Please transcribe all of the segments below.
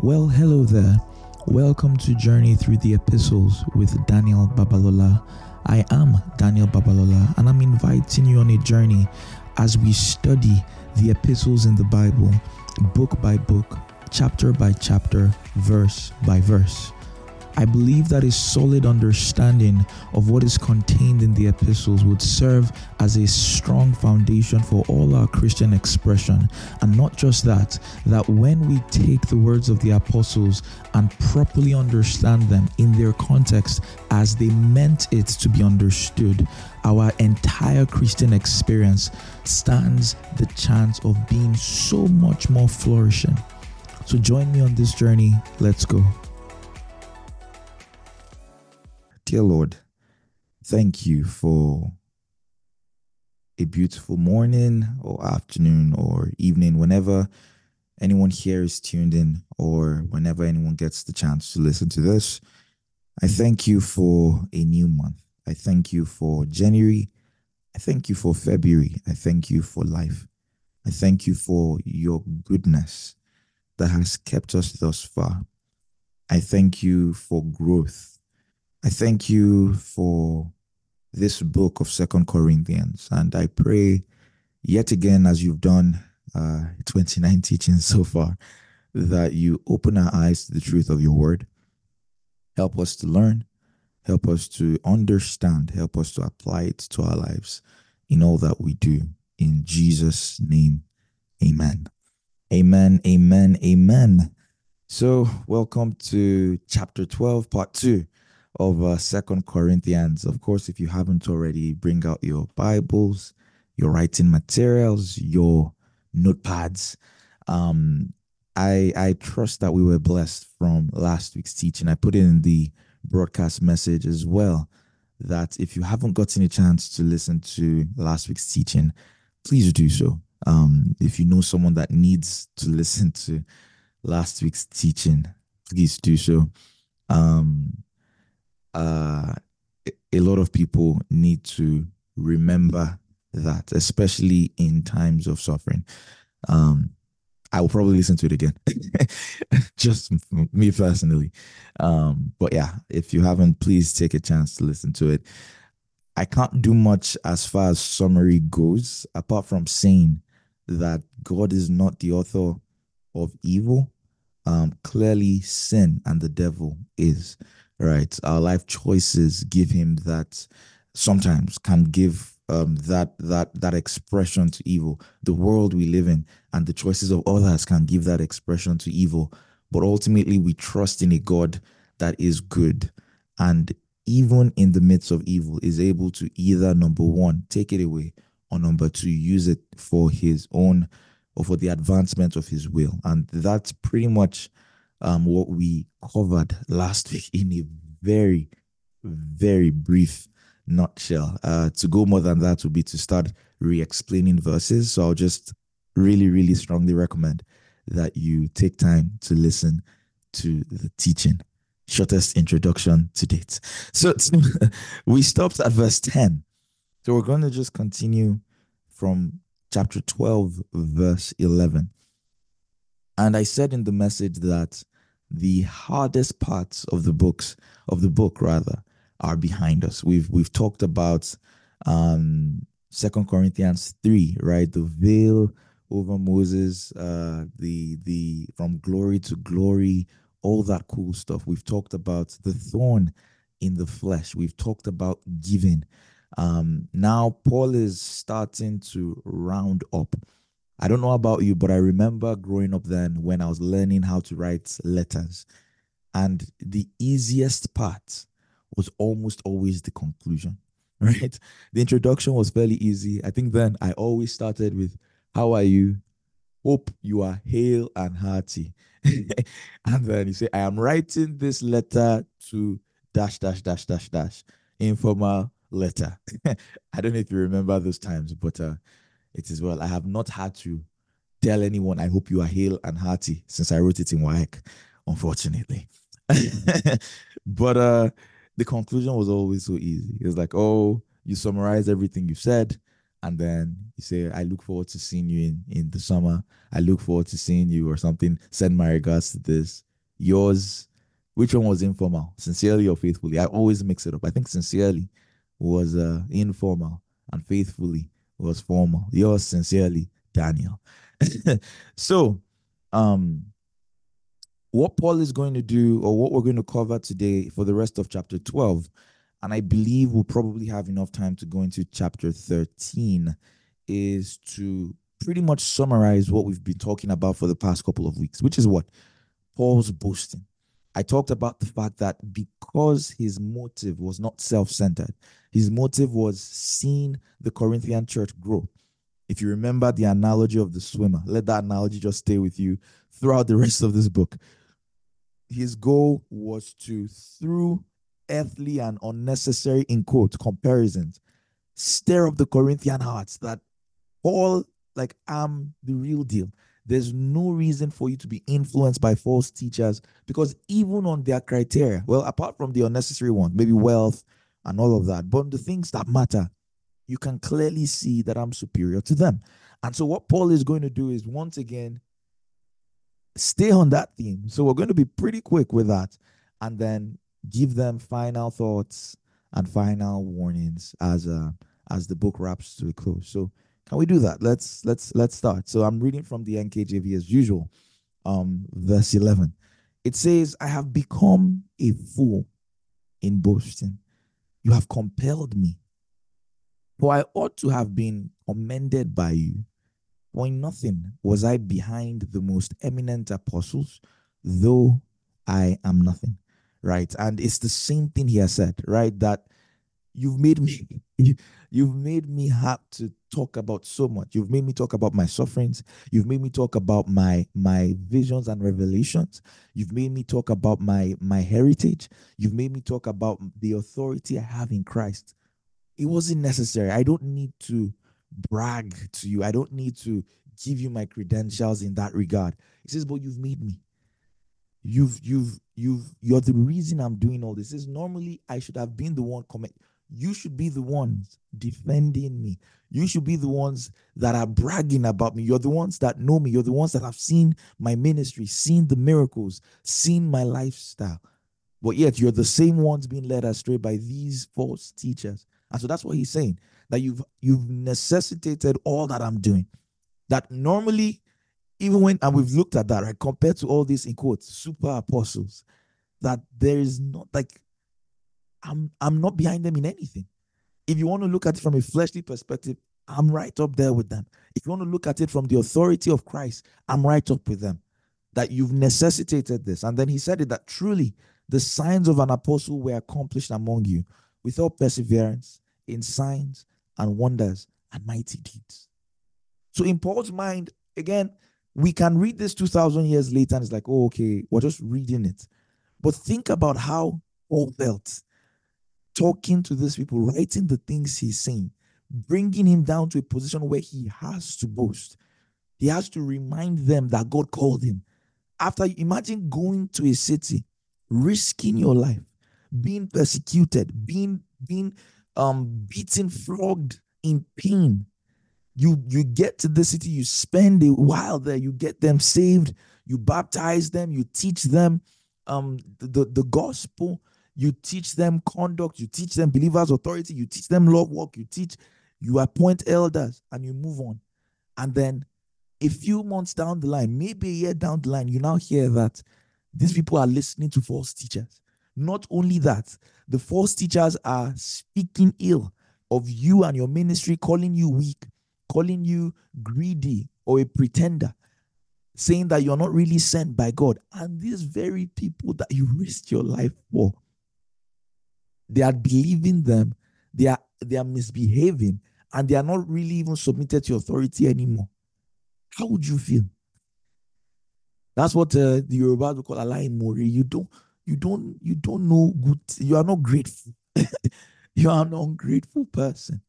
Well, hello there. Welcome to Journey Through the Epistles with Daniel Babalola. I am Daniel Babalola, and I'm inviting you on a journey as we study the epistles in the Bible, book by book, chapter by chapter, verse by verse. I believe that a solid understanding of what is contained in the epistles would serve as a strong foundation for all our Christian expression. And not just that, that when we take the words of the apostles and properly understand them in their context as they meant it to be understood, our entire Christian experience stands the chance of being so much more flourishing. So join me on this journey. Let's go. Dear Lord, thank you for a beautiful morning or afternoon or evening, whenever anyone here is tuned in or whenever anyone gets the chance to listen to this. I thank you for a new month. I thank you for January. I thank you for February. I thank you for life. I thank you for your goodness that has kept us thus far. I thank you for growth I thank you for this book of Second Corinthians, and I pray yet again, as you've done uh, 29 teachings so far, that you open our eyes to the truth of your word. Help us to learn, help us to understand, help us to apply it to our lives in all that we do. In Jesus' name, amen. Amen, amen, amen. So, welcome to chapter 12, part 2 of uh, Second Corinthians. Of course, if you haven't already, bring out your Bibles, your writing materials, your notepads. Um, I I trust that we were blessed from last week's teaching. I put it in the broadcast message as well that if you haven't gotten a chance to listen to last week's teaching, please do so. Um, if you know someone that needs to listen to last week's teaching, please do so. Um, uh, a lot of people need to remember that, especially in times of suffering. Um, I will probably listen to it again, just me personally. Um, but yeah, if you haven't, please take a chance to listen to it. I can't do much as far as summary goes, apart from saying that God is not the author of evil. Um, clearly, sin and the devil is right? Our life choices give him that sometimes can give um, that that that expression to evil. The world we live in and the choices of others can give that expression to evil. But ultimately, we trust in a God that is good, and even in the midst of evil, is able to either number one take it away, or number two use it for His own or for the advancement of His will. And that's pretty much um, what we covered last week in a very, very brief nutshell. Uh, to go more than that would be to start re explaining verses. So I'll just really, really strongly recommend that you take time to listen to the teaching. Shortest introduction to date. So we stopped at verse 10. So we're going to just continue from chapter 12, verse 11. And I said in the message that the hardest parts of the books of the book rather are behind us. We've we've talked about um Second Corinthians 3, right? The veil over Moses, uh the the from glory to glory, all that cool stuff. We've talked about the thorn in the flesh. We've talked about giving. Um now Paul is starting to round up I don't know about you, but I remember growing up then when I was learning how to write letters. And the easiest part was almost always the conclusion, right? The introduction was fairly easy. I think then I always started with, How are you? Hope you are hale and hearty. and then you say, I am writing this letter to dash, dash, dash, dash, dash, informal letter. I don't know if you remember those times, but uh, it is well. I have not had to tell anyone, I hope you are hale and hearty since I wrote it in WAEC, unfortunately. but uh the conclusion was always so easy. It was like, oh, you summarize everything you've said, and then you say, I look forward to seeing you in, in the summer. I look forward to seeing you or something. Send my regards to this. Yours, which one was informal? Sincerely or faithfully? I always mix it up. I think sincerely was uh, informal and faithfully was formal. Yours sincerely, Daniel. so, um, what Paul is going to do, or what we're going to cover today for the rest of chapter 12, and I believe we'll probably have enough time to go into chapter 13, is to pretty much summarize what we've been talking about for the past couple of weeks, which is what Paul's boasting. I talked about the fact that because his motive was not self centered, his motive was seeing the Corinthian church grow. If you remember the analogy of the swimmer, let that analogy just stay with you throughout the rest of this book. His goal was to, through earthly and unnecessary, in quote, comparisons, stir up the Corinthian hearts that all like I'm the real deal. There's no reason for you to be influenced by false teachers because even on their criteria, well, apart from the unnecessary ones, maybe wealth and all of that, but the things that matter, you can clearly see that I'm superior to them. And so, what Paul is going to do is once again stay on that theme. So, we're going to be pretty quick with that and then give them final thoughts and final warnings as uh, as the book wraps to a close. So, can we do that? Let's let's let's start. So I'm reading from the NKJV as usual. Um, verse 11. It says, I have become a fool in boasting. You have compelled me. For I ought to have been commended by you. For in nothing was I behind the most eminent apostles, though I am nothing. Right. And it's the same thing he has said, right? That you've made me you, you've made me have to talk about so much. You've made me talk about my sufferings. You've made me talk about my my visions and revelations. You've made me talk about my my heritage. You've made me talk about the authority i have in christ. It wasn't necessary. I don't need to brag to you. I don't need to give you my credentials in that regard. He says but you've made me. You've you've you've you're the reason i'm doing all this. Is normally i should have been the one comment you should be the ones defending me. You should be the ones that are bragging about me. You're the ones that know me. You're the ones that have seen my ministry, seen the miracles, seen my lifestyle. But yet you're the same ones being led astray by these false teachers. And so that's what he's saying. That you've you've necessitated all that I'm doing. That normally, even when and we've looked at that, right? Compared to all these in quotes, super apostles, that there is not like I'm I'm not behind them in anything. If you want to look at it from a fleshly perspective, I'm right up there with them. If you want to look at it from the authority of Christ, I'm right up with them. That you've necessitated this. And then he said it that truly the signs of an apostle were accomplished among you without perseverance in signs and wonders and mighty deeds. So in Paul's mind, again, we can read this 2,000 years later and it's like, oh, okay, we're just reading it. But think about how Paul felt talking to these people, writing the things he's saying, bringing him down to a position where he has to boast. He has to remind them that God called him. After imagine going to a city, risking your life, being persecuted, being being um beaten, flogged in pain. You you get to the city, you spend a while there, you get them saved, you baptize them, you teach them um the, the gospel you teach them conduct, you teach them believers' authority, you teach them love work, you teach, you appoint elders, and you move on. And then a few months down the line, maybe a year down the line, you now hear that these people are listening to false teachers. Not only that, the false teachers are speaking ill of you and your ministry, calling you weak, calling you greedy or a pretender, saying that you're not really sent by God. And these very people that you risked your life for they are believing them, they are they are misbehaving, and they are not really even submitted to authority anymore. How would you feel? That's what uh, the Yoruba would call alai mori. You don't, you don't, you don't know good. You are not grateful. you are an ungrateful person.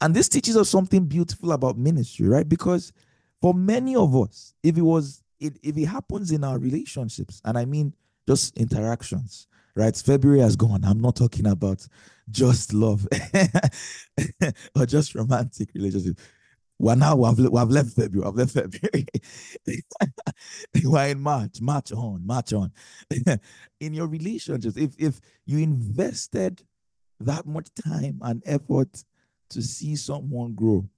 And this teaches us something beautiful about ministry, right? Because for many of us, if it was, it, if it happens in our relationships, and I mean just interactions, right? February has gone. I'm not talking about just love or just romantic relationship. Well, now we have, we have left February. I've left February. We're in March. March on. March on. in your relationships, if if you invested that much time and effort to see someone grow,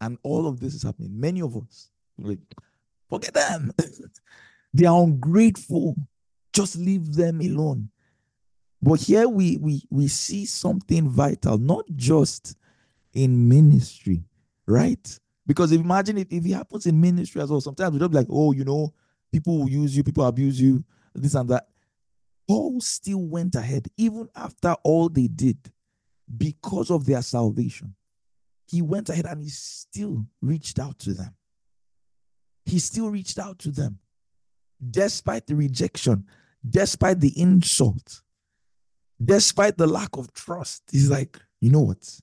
and all of this is happening, many of us like forget them. they are ungrateful. Just leave them alone. But here we we we see something vital, not just in ministry, right? Because imagine if, if it happens in ministry as well, sometimes we don't be like, oh, you know, people will use you, people abuse you, this and that. Paul still went ahead, even after all they did, because of their salvation. He went ahead and he still reached out to them. He still reached out to them, despite the rejection, despite the insult, despite the lack of trust. He's like, you know what?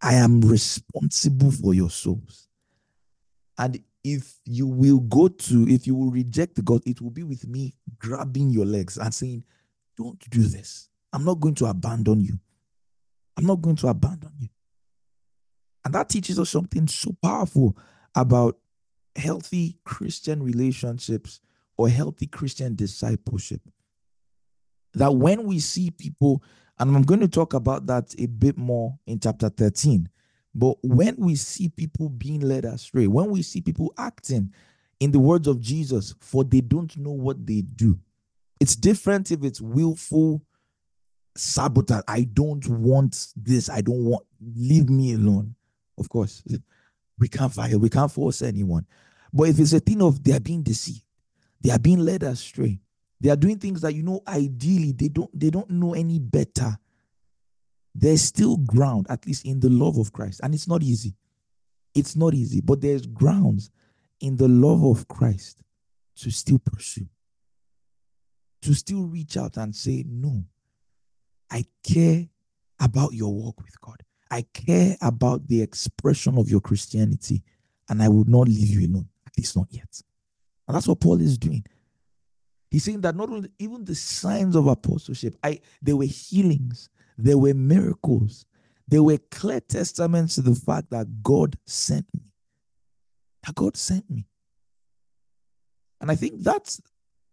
I am responsible for your souls. And if you will go to, if you will reject God, it will be with me grabbing your legs and saying, Don't do this. I'm not going to abandon you. I'm not going to abandon you. And that teaches us something so powerful about healthy Christian relationships or healthy Christian discipleship. That when we see people and I'm going to talk about that a bit more in chapter 13. But when we see people being led astray, when we see people acting in the words of Jesus, for they don't know what they do, it's different if it's willful sabotage. I don't want this. I don't want, leave me alone. Of course, we can't fire, we can't force anyone. But if it's a thing of they are being deceived, they are being led astray, they are doing things that you know ideally they don't they don't know any better. There's still ground, at least in the love of Christ. And it's not easy. It's not easy, but there's grounds in the love of Christ to still pursue, to still reach out and say, No, I care about your walk with God. I care about the expression of your Christianity, and I would not leave you alone, at least not yet. And that's what Paul is doing. He's saying that not only even the signs of apostleship, I there were healings, there were miracles, there were clear testaments to the fact that God sent me. That God sent me. And I think that's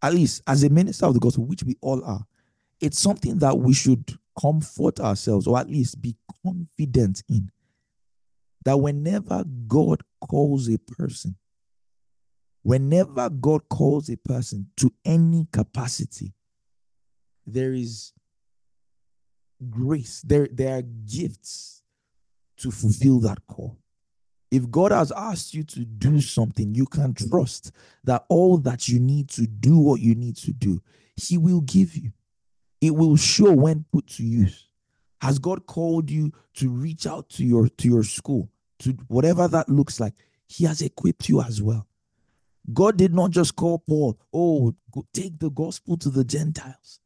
at least as a minister of the gospel, which we all are, it's something that we should comfort ourselves or at least be confident in. That whenever God calls a person, Whenever God calls a person to any capacity, there is grace, there, there are gifts to fulfill that call. If God has asked you to do something, you can trust that all that you need to do what you need to do, He will give you. It will show when put to use. Has God called you to reach out to your to your school, to whatever that looks like? He has equipped you as well. God did not just call Paul, oh, take the gospel to the Gentiles.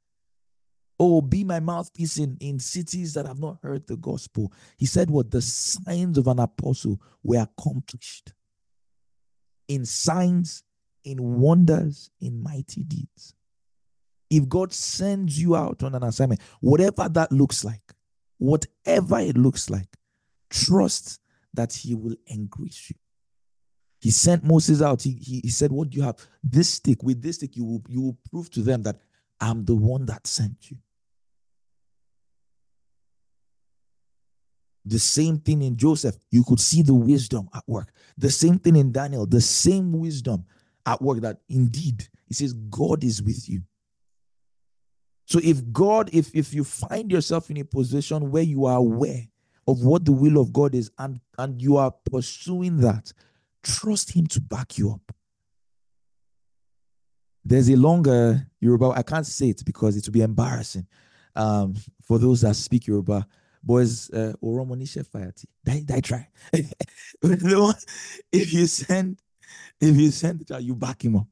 Oh, be my mouthpiece in, in cities that have not heard the gospel. He said, What the signs of an apostle were accomplished in signs, in wonders, in mighty deeds. If God sends you out on an assignment, whatever that looks like, whatever it looks like, trust that He will increase you. He sent Moses out. He, he, he said, What do you have? This stick, with this stick, you will, you will prove to them that I'm the one that sent you. The same thing in Joseph, you could see the wisdom at work. The same thing in Daniel, the same wisdom at work that indeed, he says, God is with you. So if God, if if you find yourself in a position where you are aware of what the will of God is and and you are pursuing that, Trust Him to back you up. There's a longer Yoruba, I can't say it because it will be embarrassing um, for those that speak Yoruba. Boys, uh, Oromo Nishe Fayati. Try. if you send, if you send the child, you back him up.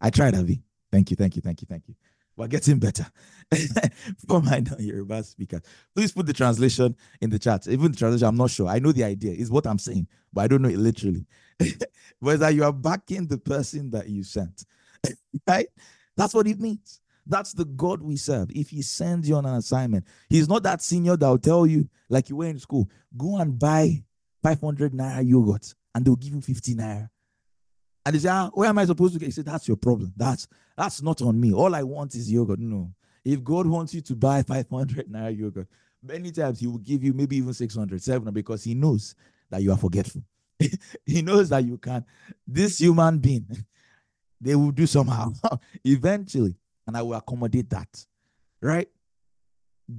I tried, Avi. Thank you, thank you, thank you, thank you. We're getting better. For my non Yoruba speakers, please put the translation in the chat. Even the translation, I'm not sure. I know the idea is what I'm saying, but I don't know it literally. Whether you are backing the person that you sent, right? That's what it means. That's the God we serve. If He sends you on an assignment, He's not that senior that will tell you, like you were in school, go and buy 500 naira yogurt and they'll give you 50 naira. And they say, ah, where am I supposed to get? He said, that's your problem. That's that's not on me. All I want is yogurt. No. If God wants you to buy 500 naira yogurt, many times he will give you maybe even 600, 700 because he knows that you are forgetful. he knows that you can. This human being, they will do somehow eventually, and I will accommodate that. Right?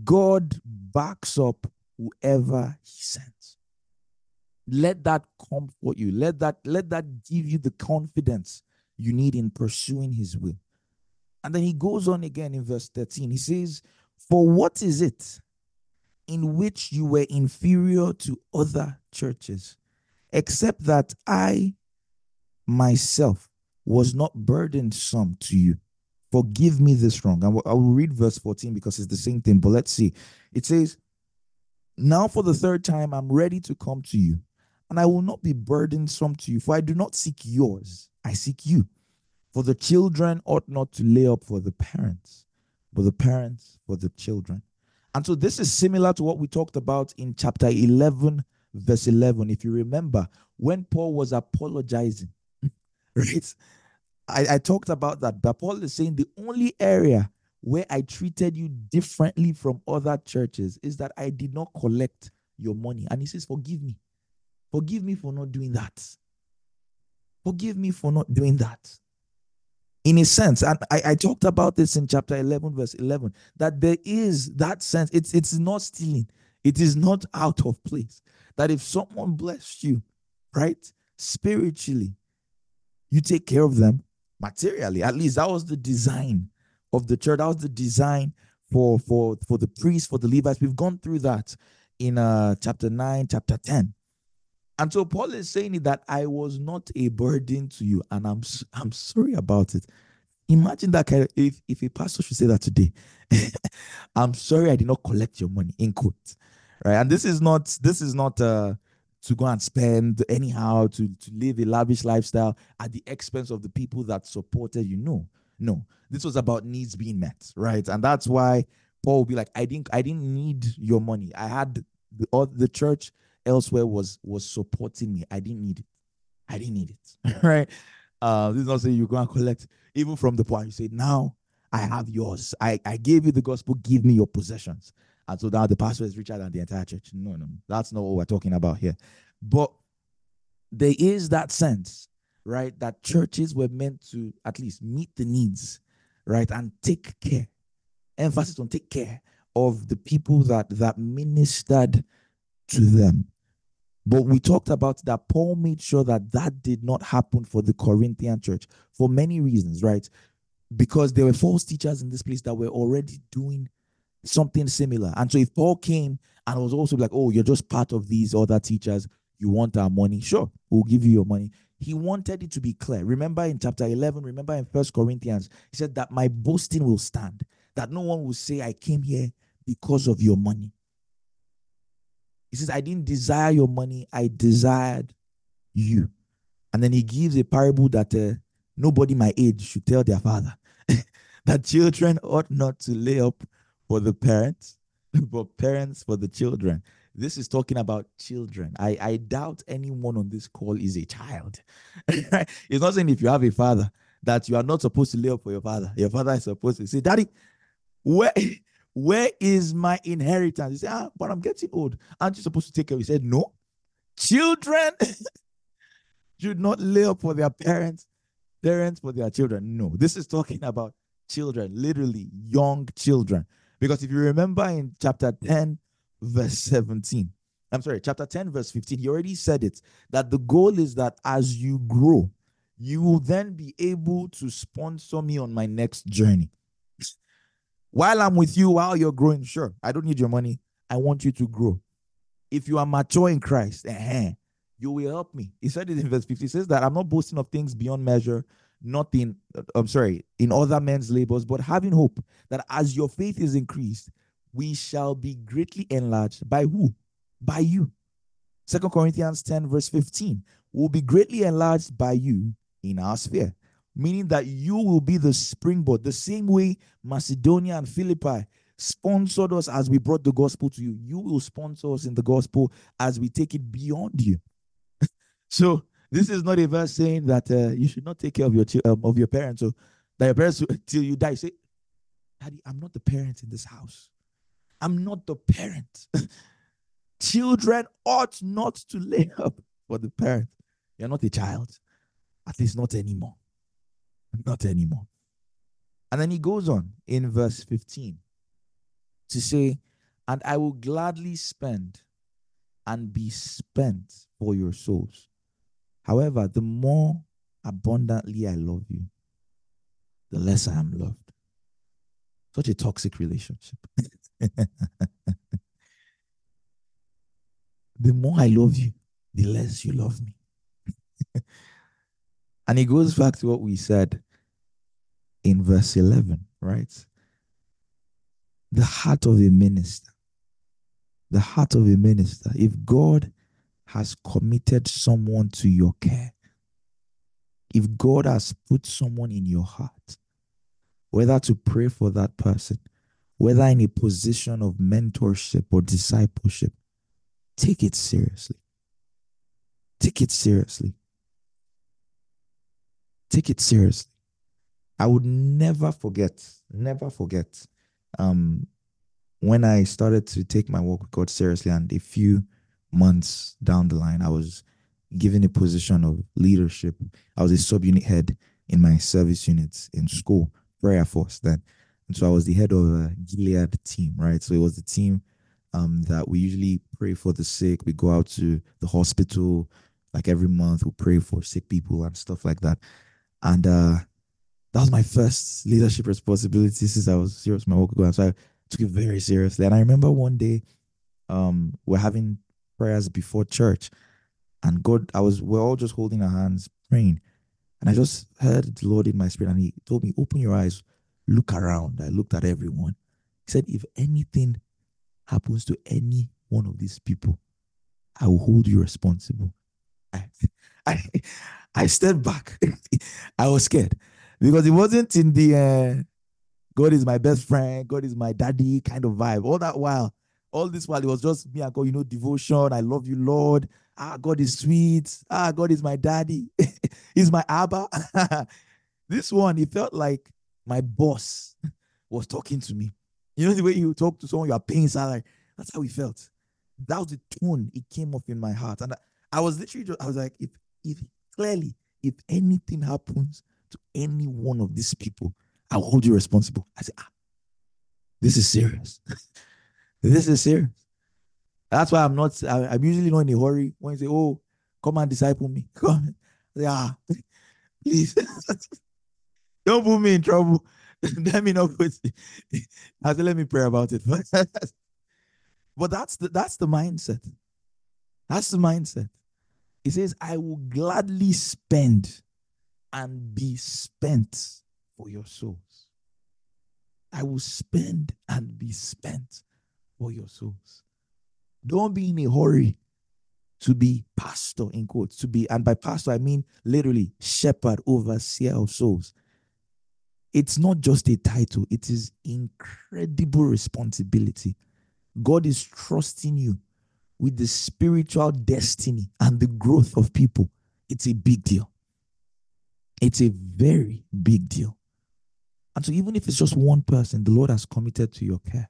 God backs up whoever he sends. Let that comfort you. Let that let that give you the confidence you need in pursuing his will. And then he goes on again in verse 13. He says, For what is it in which you were inferior to other churches, except that I myself was not burdensome to you? Forgive me this wrong. I will read verse 14 because it's the same thing, but let's see. It says, Now for the third time, I'm ready to come to you, and I will not be burdensome to you, for I do not seek yours, I seek you. For the children ought not to lay up for the parents, but the parents for the children. And so this is similar to what we talked about in chapter 11, verse 11. If you remember, when Paul was apologizing, right? I, I talked about that. But Paul is saying the only area where I treated you differently from other churches is that I did not collect your money. And he says, Forgive me. Forgive me for not doing that. Forgive me for not doing that in a sense and I, I talked about this in chapter 11 verse 11 that there is that sense it's it's not stealing it is not out of place that if someone blessed you right spiritually you take care of them materially at least that was the design of the church that was the design for for for the priests for the levites we've gone through that in uh chapter 9 chapter 10 and so Paul is saying that I was not a burden to you, and I'm I'm sorry about it. Imagine that kind of, if, if a pastor should say that today. I'm sorry I did not collect your money, in quote. Right. And this is not this is not uh to go and spend anyhow to, to live a lavish lifestyle at the expense of the people that supported you. No, no. This was about needs being met, right? And that's why Paul will be like, I didn't I didn't need your money. I had the, the church elsewhere was was supporting me. I didn't need it. I didn't need it. right? Uh, this is not saying you go and collect even from the poor. You say, now I have yours. I, I gave you the gospel, give me your possessions. And so now the pastor is richer than the entire church. No, no, that's not what we're talking about here. But there is that sense, right, that churches were meant to at least meet the needs, right, and take care. Emphasis on take care of the people that that ministered to them. But we talked about that Paul made sure that that did not happen for the Corinthian church for many reasons, right? Because there were false teachers in this place that were already doing something similar. And so if Paul came and was also like, oh, you're just part of these other teachers, you want our money, sure, we'll give you your money. He wanted it to be clear. Remember in chapter 11, remember in First Corinthians, he said that my boasting will stand, that no one will say, I came here because of your money. He says, I didn't desire your money, I desired you. And then he gives a parable that uh, nobody my age should tell their father that children ought not to lay up for the parents, but parents for the children. This is talking about children. I, I doubt anyone on this call is a child. it's not saying if you have a father that you are not supposed to lay up for your father. Your father is supposed to say, Daddy, where where is my inheritance? He said, Ah, but I'm getting old. Aren't you supposed to take care? He said, No. Children should not lay up for their parents, parents for their children. No, this is talking about children, literally young children. Because if you remember in chapter 10, verse 17, I'm sorry, chapter 10, verse 15, he already said it that the goal is that as you grow, you will then be able to sponsor me on my next journey. While I'm with you, while you're growing, sure, I don't need your money. I want you to grow. If you are mature in Christ, uh-huh, you will help me. He said it in verse 50. He says that I'm not boasting of things beyond measure, not in, I'm sorry, in other men's labors, but having hope that as your faith is increased, we shall be greatly enlarged. By who? By you. Second Corinthians 10, verse 15. Will be greatly enlarged by you in our sphere meaning that you will be the springboard, the same way Macedonia and Philippi sponsored us as we brought the gospel to you. You will sponsor us in the gospel as we take it beyond you. so this is not a verse saying that uh, you should not take care of your um, of your parents or that your parents till you die. Say, Daddy, I'm not the parent in this house. I'm not the parent. Children ought not to lay up for the parent. You're not a child. At least not anymore. Not anymore. And then he goes on in verse 15 to say, And I will gladly spend and be spent for your souls. However, the more abundantly I love you, the less I am loved. Such a toxic relationship. the more I love you, the less you love me. and it goes back to what we said in verse 11, right? The heart of a minister. The heart of a minister. If God has committed someone to your care, if God has put someone in your heart, whether to pray for that person, whether in a position of mentorship or discipleship, take it seriously. Take it seriously. Take it seriously. I would never forget, never forget um, when I started to take my work with God seriously, and a few months down the line, I was given a position of leadership. I was a subunit head in my service units in school, prayer force then. And so I was the head of a Gilead team, right? So it was the team um, that we usually pray for the sick. We go out to the hospital like every month. We pray for sick people and stuff like that. And uh, that was my first leadership responsibility since I was serious my work going. So I took it very seriously. And I remember one day um, we're having prayers before church, and God, I was we're all just holding our hands praying. And I just heard the Lord in my spirit, and He told me, Open your eyes, look around. I looked at everyone. He said, If anything happens to any one of these people, I will hold you responsible. I I, I stepped back. I was scared because it wasn't in the uh, God is my best friend, God is my daddy kind of vibe. All that while, all this while, it was just me and God, you know, devotion. I love you, Lord. Ah, God is sweet. Ah, God is my daddy. He's my Abba. this one, it felt like my boss was talking to me. You know, the way you talk to someone you are paying salary. That's how it felt. That was the tone it came off in my heart. And I, I was literally just, I was like, if if clearly, if anything happens to any one of these people, I will hold you responsible. I said, ah, this is serious. this is serious. That's why I'm not, I, am usually not in a hurry when you say, oh, come and disciple me. Come. Say, ah, please. Don't put me in trouble. let me not put I said, let me pray about it. but that's the that's the mindset. That's the mindset. He says, I will gladly spend and be spent for your souls. I will spend and be spent for your souls. Don't be in a hurry to be pastor, in quotes, to be, and by pastor, I mean literally shepherd, overseer of souls. It's not just a title, it is incredible responsibility. God is trusting you with the spiritual destiny and the growth of people. It's a big deal. It's a very big deal. And so, even if it's just one person, the Lord has committed to your care.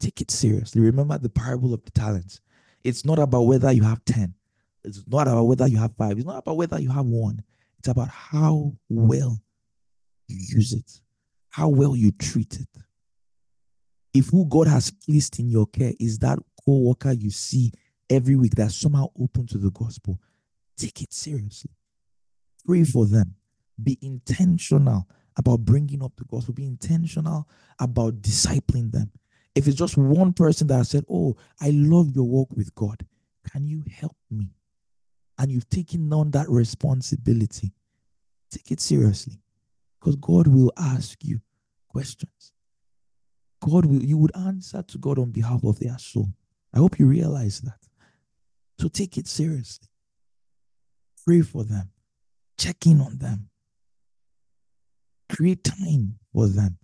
Take it seriously. Remember the parable of the talents. It's not about whether you have 10, it's not about whether you have five, it's not about whether you have one. It's about how well you use it, how well you treat it. If who God has placed in your care is that co worker you see every week that's somehow open to the gospel, take it seriously. Pray for them be intentional about bringing up the gospel, be intentional about discipling them. If it's just one person that said, Oh, I love your walk with God, can you help me? And you've taken on that responsibility, take it seriously because God will ask you questions. God will, you would answer to God on behalf of their soul. I hope you realize that. So take it seriously. Pray for them, check in on them, Create time for them.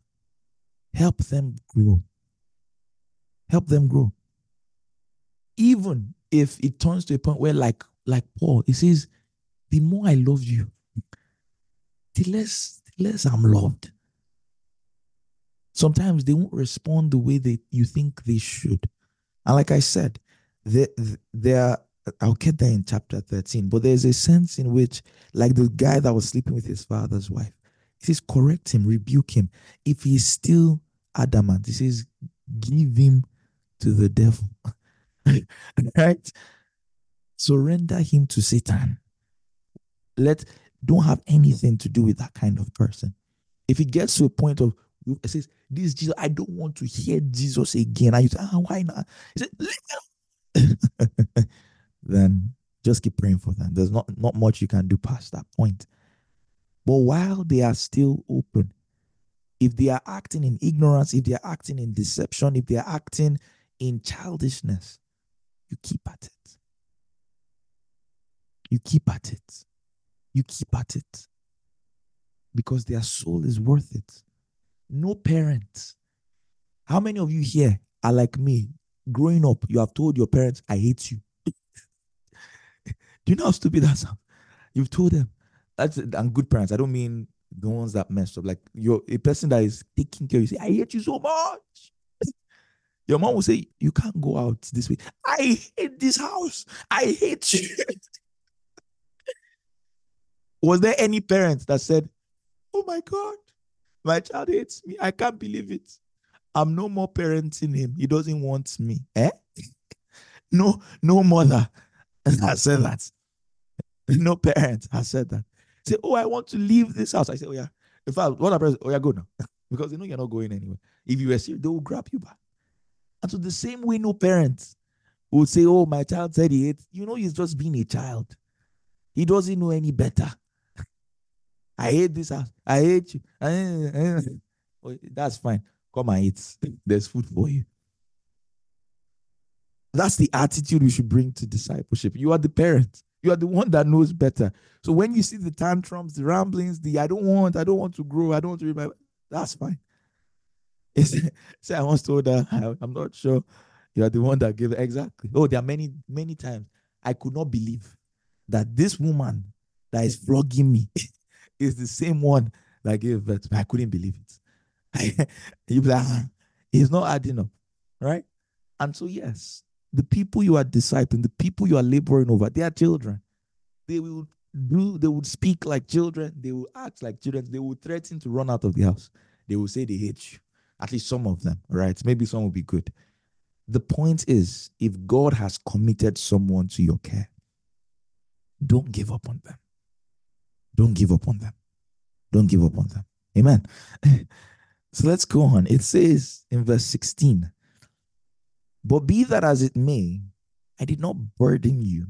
Help them grow. Help them grow. Even if it turns to a point where, like, like Paul, he says, the more I love you, the less, the less I'm loved. Sometimes they won't respond the way that you think they should. And like I said, there, there I'll get there in chapter 13, but there's a sense in which, like the guy that was sleeping with his father's wife, he says, correct him, rebuke him. If he's still adamant, he says, give him to the devil. right? Surrender him to Satan. Let don't have anything to do with that kind of person. If it gets to a point of it says, This Jesus, I don't want to hear Jesus again. And you say, ah, why not? He said, then just keep praying for them. There's not, not much you can do past that point. But while they are still open, if they are acting in ignorance, if they are acting in deception, if they are acting in childishness, you keep at it. You keep at it. You keep at it. Because their soul is worth it. No parent. How many of you here are like me? Growing up, you have told your parents, I hate you. Do you know how stupid that sounds? You've told them. That's and good parents. I don't mean the ones that messed up. Like you're a person that is taking care. Of you say, I hate you so much. Your mom will say, You can't go out this way. I hate this house. I hate you. Was there any parent that said, Oh my God, my child hates me. I can't believe it. I'm no more parenting him. He doesn't want me. Eh? no, no mother has said that. No parent has said that. Say, oh, I want to leave this house. I say, oh yeah. In fact, what I oh yeah, go now. because they know you're not going anywhere. If you serious, they will grab you back. And so the same way, no parents would say, oh, my child said he hates. You know, he's just being a child. He doesn't know any better. I hate this house. I hate you. Oh, that's fine. Come and eat. There's food for you. That's the attitude we should bring to discipleship. You are the parent. You are the one that knows better. So when you see the tantrums, the ramblings, the I don't want, I don't want to grow, I don't want to read my that's fine. say I once told her, I'm not sure you are the one that gave exactly. Oh, there are many, many times I could not believe that this woman that is flogging me is the same one that gave birth. I couldn't believe it. you like, ah, he's not adding up, right? And so, yes, the people you are discipling, the people you are laboring over, they are children. They will do, they would speak like children, they will act like children, they will threaten to run out of the house. They will say they hate you. At least some of them, right? Maybe some will be good. The point is, if God has committed someone to your care, don't give up on them. Don't give up on them. Don't give up on them. Amen. so let's go on. It says in verse 16, but be that as it may, I did not burden you.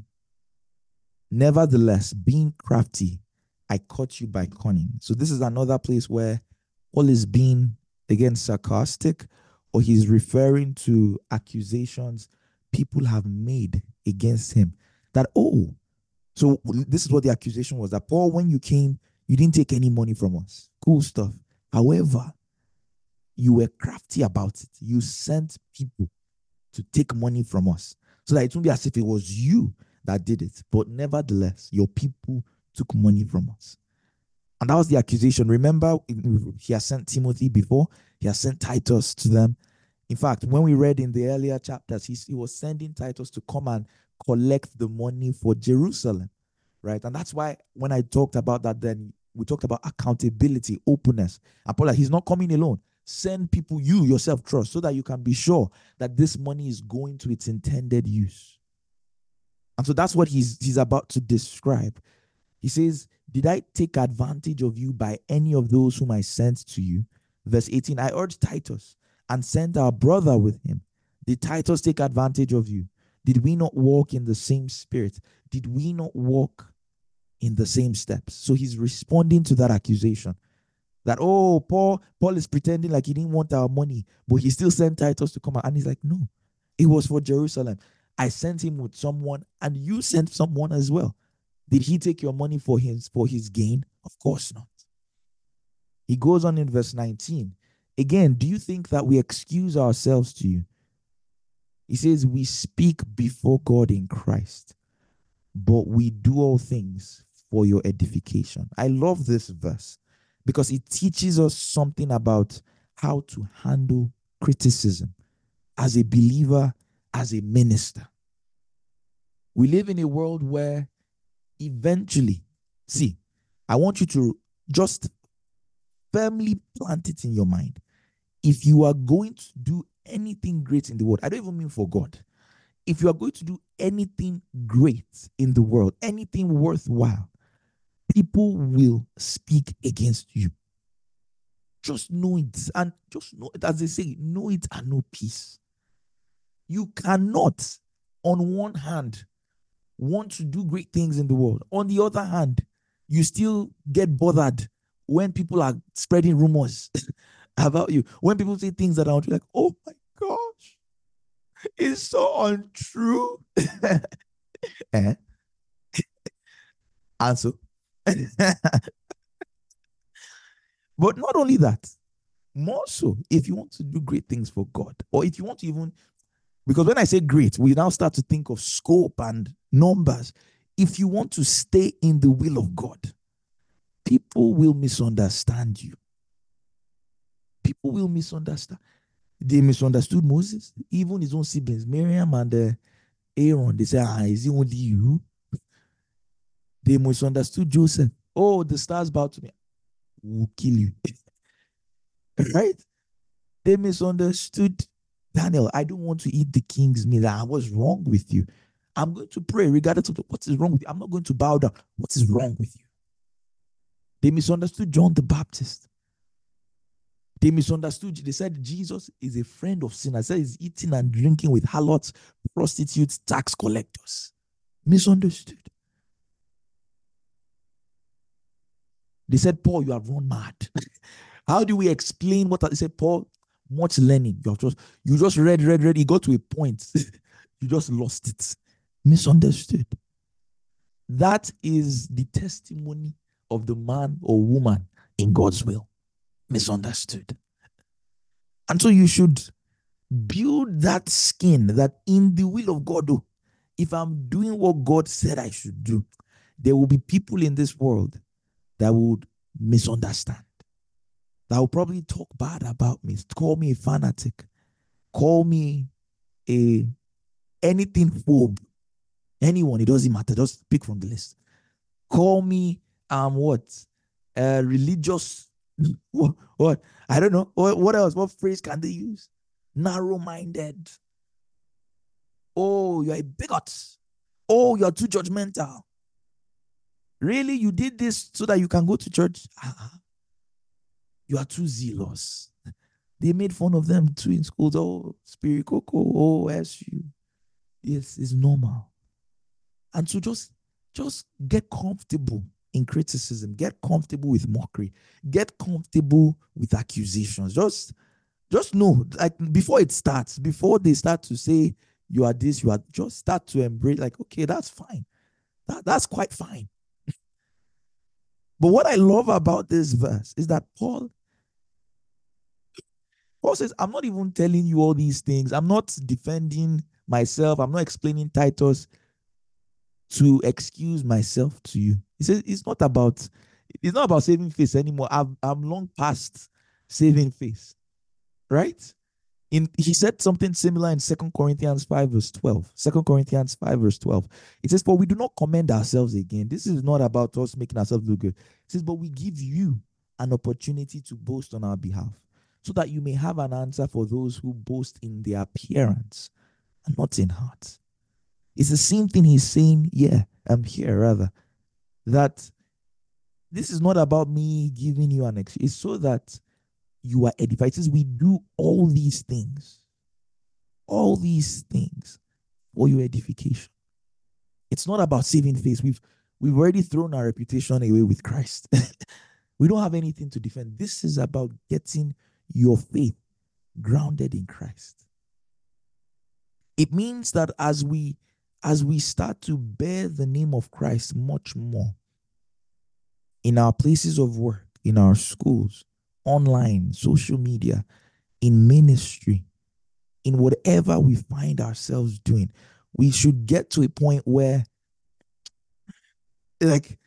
Nevertheless, being crafty, I caught you by cunning. So this is another place where Paul is being again sarcastic, or he's referring to accusations people have made against him. That, oh, so this is what the accusation was that Paul, when you came, you didn't take any money from us. Cool stuff. However, you were crafty about it. You sent people to take money from us so that it won't be as if it was you that did it. But nevertheless, your people took money from us. And that was the accusation. Remember, he has sent Timothy before, he has sent Titus to them. In fact, when we read in the earlier chapters, he, he was sending Titus to come and collect the money for Jerusalem, right? And that's why when I talked about that, then we talked about accountability, openness. And Paul, he's not coming alone. Send people you yourself trust so that you can be sure that this money is going to its intended use. And so that's what he's he's about to describe. He says, Did I take advantage of you by any of those whom I sent to you? Verse 18, I urged Titus and sent our brother with him. Did Titus take advantage of you? Did we not walk in the same spirit? Did we not walk in the same steps? So he's responding to that accusation that oh Paul Paul is pretending like he didn't want our money, but he still sent Titus to come out. And he's like, no, it was for Jerusalem. I sent him with someone, and you sent someone as well. Did he take your money for his for his gain? Of course not. He goes on in verse 19. Again, do you think that we excuse ourselves to you? He says, We speak before God in Christ, but we do all things for your edification. I love this verse because it teaches us something about how to handle criticism as a believer, as a minister. We live in a world where eventually, see, I want you to just firmly plant it in your mind. If you are going to do anything great in the world, I don't even mean for God. If you are going to do anything great in the world, anything worthwhile, people will speak against you. Just know it and just know it, as they say, know it and know peace. You cannot, on one hand, want to do great things in the world. On the other hand, you still get bothered when people are spreading rumors about you. When people say things that are untrue, like, oh my gosh, it's so untrue. eh? and so, but not only that, more so, if you want to do great things for God, or if you want to even because when I say great, we now start to think of scope and numbers. If you want to stay in the will of God, people will misunderstand you. People will misunderstand. They misunderstood Moses, even his own siblings, Miriam and uh, Aaron. They said, Ah, is it only you? They misunderstood Joseph. Oh, the stars bow to me. We'll kill you. right? They misunderstood Daniel, I don't want to eat the king's meal. What's wrong with you? I'm going to pray regardless of what is wrong with you. I'm not going to bow down. What is wrong with you? They misunderstood John the Baptist. They misunderstood. They said Jesus is a friend of sinners. Said he's eating and drinking with harlots, prostitutes, tax collectors. Misunderstood. They said, Paul, you have run mad. How do we explain what they said, Paul? Much learning. You have just you just read, read, read. You got to a point. you just lost it. Misunderstood. That is the testimony of the man or woman in God's will. Misunderstood. And so you should build that skin that in the will of God, oh, if I'm doing what God said I should do, there will be people in this world that would misunderstand that will probably talk bad about me, call me a fanatic, call me a anything phobe, anyone, it doesn't matter, just pick from the list. Call me um what? Uh religious what, what? I don't know. What, what else? What phrase can they use? Narrow-minded. Oh, you're a bigot. Oh, you're too judgmental. Really? You did this so that you can go to church? Uh-huh. You are too zealous. They made fun of them too in schools. Oh, spirit coco, oh, SU. Yes, it's normal. And so just just get comfortable in criticism, get comfortable with mockery, get comfortable with accusations. Just just know, like before it starts, before they start to say you are this, you are just start to embrace, like, okay, that's fine. That, that's quite fine. but what I love about this verse is that Paul Paul says, I'm not even telling you all these things. I'm not defending myself. I'm not explaining Titus to excuse myself to you. He says it's not about it's not about saving face anymore. I've, I'm long past saving face. Right? In he said something similar in Second Corinthians 5, verse 12. Second Corinthians 5, verse 12. It says, For we do not commend ourselves again. This is not about us making ourselves look good. It says, But we give you an opportunity to boast on our behalf so that you may have an answer for those who boast in their appearance and not in heart. It's the same thing he's saying, yeah, I'm here rather, that this is not about me giving you an excuse. It's so that you are edified. It says we do all these things, all these things for your edification. It's not about saving face. We've we've already thrown our reputation away with Christ. we don't have anything to defend. This is about getting your faith grounded in Christ. It means that as we as we start to bear the name of Christ much more in our places of work, in our schools, online, social media, in ministry, in whatever we find ourselves doing, we should get to a point where, like,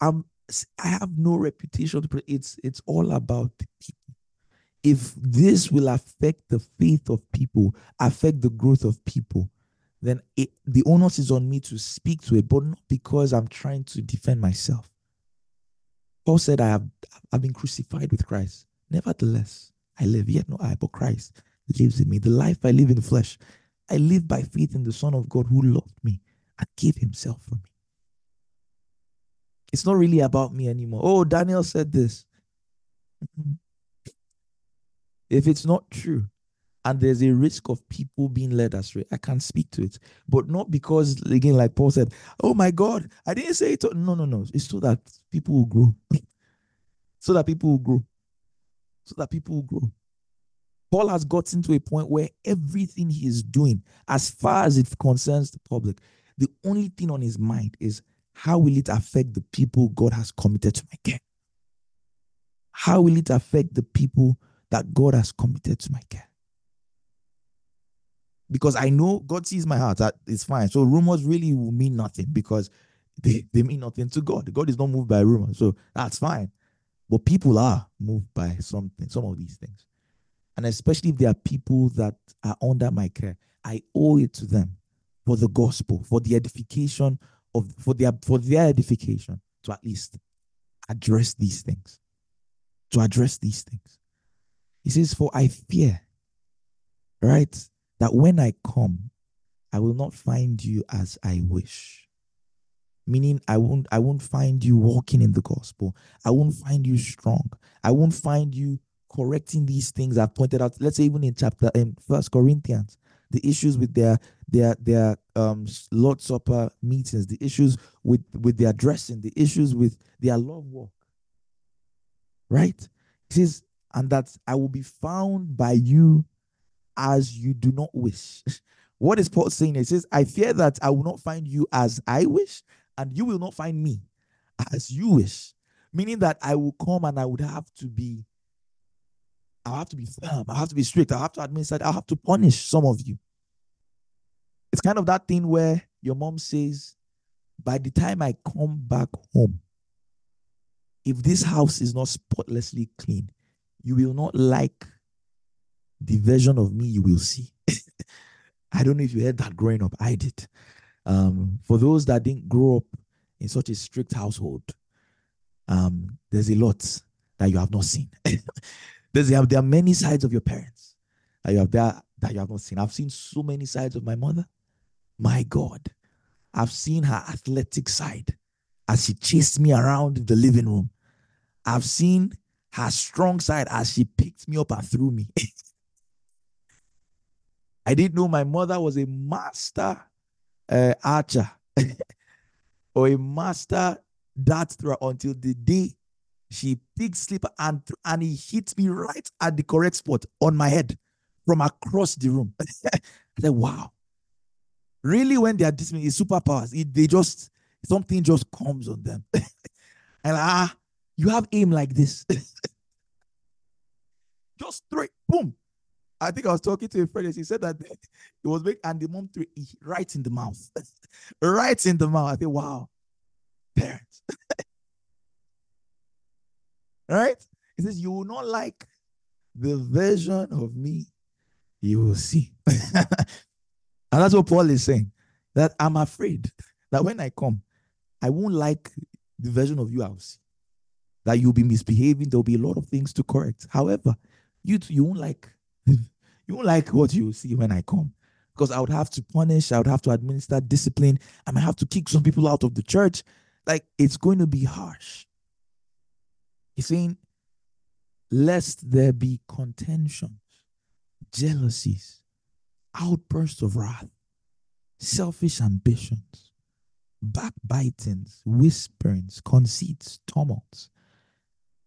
I'm I have no reputation it's it's all about the. If this will affect the faith of people, affect the growth of people, then it, the onus is on me to speak to it, but not because I'm trying to defend myself. Paul said, I have I've been crucified with Christ. Nevertheless, I live, yet not I, but Christ lives in me. The life I live in the flesh, I live by faith in the Son of God who loved me and gave himself for me. It's not really about me anymore. Oh, Daniel said this. Mm-hmm. If it's not true, and there's a risk of people being led astray, I can't speak to it. But not because, again, like Paul said, oh my God, I didn't say it. No, no, no. It's so that people will grow. so that people will grow. So that people will grow. Paul has gotten to a point where everything he is doing, as far as it concerns the public, the only thing on his mind is how will it affect the people God has committed to my care? How will it affect the people that God has committed to my care? Because I know God sees my heart. That is fine. So rumors really will mean nothing because they, they mean nothing to God. God is not moved by rumors. So that's fine. But people are moved by something, some of these things. And especially if there are people that are under my care, I owe it to them for the gospel, for the edification of for their for their edification to at least address these things. To address these things. He says, For I fear, right, that when I come, I will not find you as I wish. Meaning I won't I won't find you walking in the gospel. I won't find you strong. I won't find you correcting these things I've pointed out. Let's say even in chapter in First Corinthians, the issues with their their their um Lord Supper meetings, the issues with with their dressing, the issues with their love walk. Right? It says, and that I will be found by you as you do not wish. what is Paul saying? He says, I fear that I will not find you as I wish, and you will not find me as you wish. Meaning that I will come and I would have to be i have to be firm. I have to be strict. I have to administer. I have to punish some of you. It's kind of that thing where your mom says, by the time I come back home, if this house is not spotlessly clean, you will not like the version of me you will see. I don't know if you heard that growing up. I did. Um, for those that didn't grow up in such a strict household, um, there's a lot that you have not seen. There's, there are many sides of your parents that you have there that you have not seen. I've seen so many sides of my mother. My God, I've seen her athletic side as she chased me around the living room. I've seen her strong side as she picked me up and threw me. I didn't know my mother was a master uh, archer or a master dart thrower until the day she picked slipper and and he hit me right at the correct spot on my head from across the room. I said, wow. Really, when they are dismissing it's superpowers, it, they just something just comes on them. and ah, you have aim like this. just straight, boom. I think I was talking to a friend. He said that it was big, and the mom threw it right in the mouth, right in the mouth. I think, wow, parents. Right? He says, You will not like the version of me you will see. and that's what Paul is saying. That I'm afraid that when I come, I won't like the version of you I will see. That you'll be misbehaving. There'll be a lot of things to correct. However, you you won't like you won't like what you see when I come. Because I would have to punish, I would have to administer discipline, I might have to kick some people out of the church. Like it's going to be harsh. He's saying, lest there be contentions, jealousies, outbursts of wrath, selfish ambitions, backbitings, whisperings, conceits, tumults.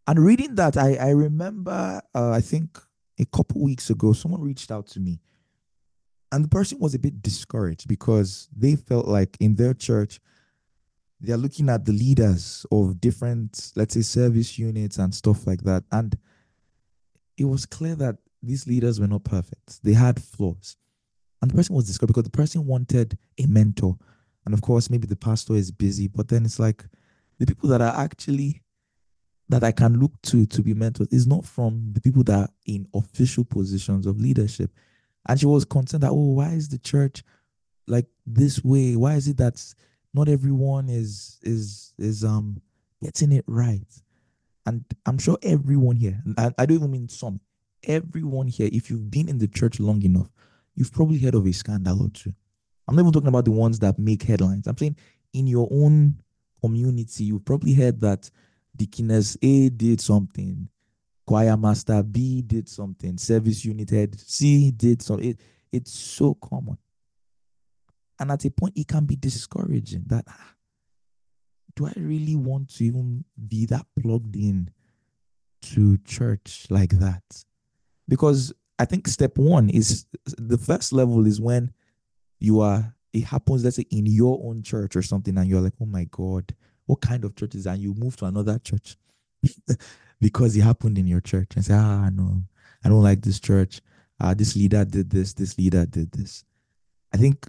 And reading that, I, I remember, uh, I think a couple weeks ago, someone reached out to me. And the person was a bit discouraged because they felt like in their church, they're looking at the leaders of different, let's say, service units and stuff like that. And it was clear that these leaders were not perfect. They had flaws. And the person was discouraged because the person wanted a mentor. And of course, maybe the pastor is busy, but then it's like the people that are actually that I can look to to be mentors is not from the people that are in official positions of leadership. And she was concerned that, oh, why is the church like this way? Why is it that not everyone is is is um getting it right? And I'm sure everyone here, I, I don't even mean some, everyone here, if you've been in the church long enough, you've probably heard of a scandal or two. I'm not even talking about the ones that make headlines. I'm saying in your own community, you've probably heard that Deaconess A did something, choir master B did something, service unit head C did something. It, it's so common. And at a point, it can be discouraging that ah, do I really want to even be that plugged in to church like that? Because I think step one is the first level is when you are, it happens, let's say in your own church or something, and you're like, oh my God, what kind of church is that? And you move to another church because it happened in your church and say, ah, no, I don't like this church. Uh, this leader did this, this leader did this. I think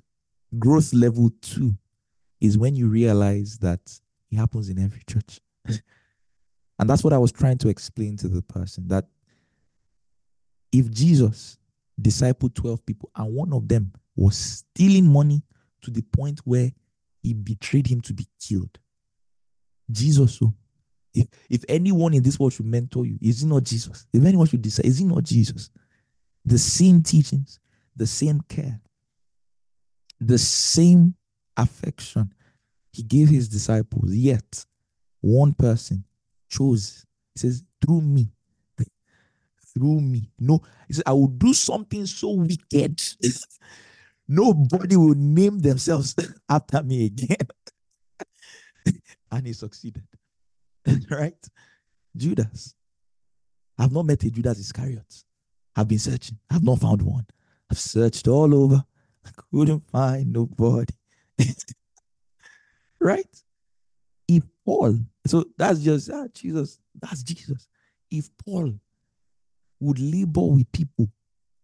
growth level two is when you realize that it happens in every church. and that's what I was trying to explain to the person that if Jesus discipled 12 people and one of them was stealing money to the point where he betrayed him to be killed, Jesus, so oh, if, if anyone in this world should mentor you, is it not Jesus? If anyone should decide, is it not Jesus? The same teachings, the same care, the same affection he gave his disciples, yet one person chose. He says, through me, through me. No, he said, I will do something so wicked. Nobody will name themselves after me again. and he succeeded. right? Judas. I've not met a Judas Iscariot. I've been searching. I've not found one. I've searched all over. I couldn't find nobody. right? If Paul, so that's just ah, Jesus, that's Jesus. If Paul would labor with people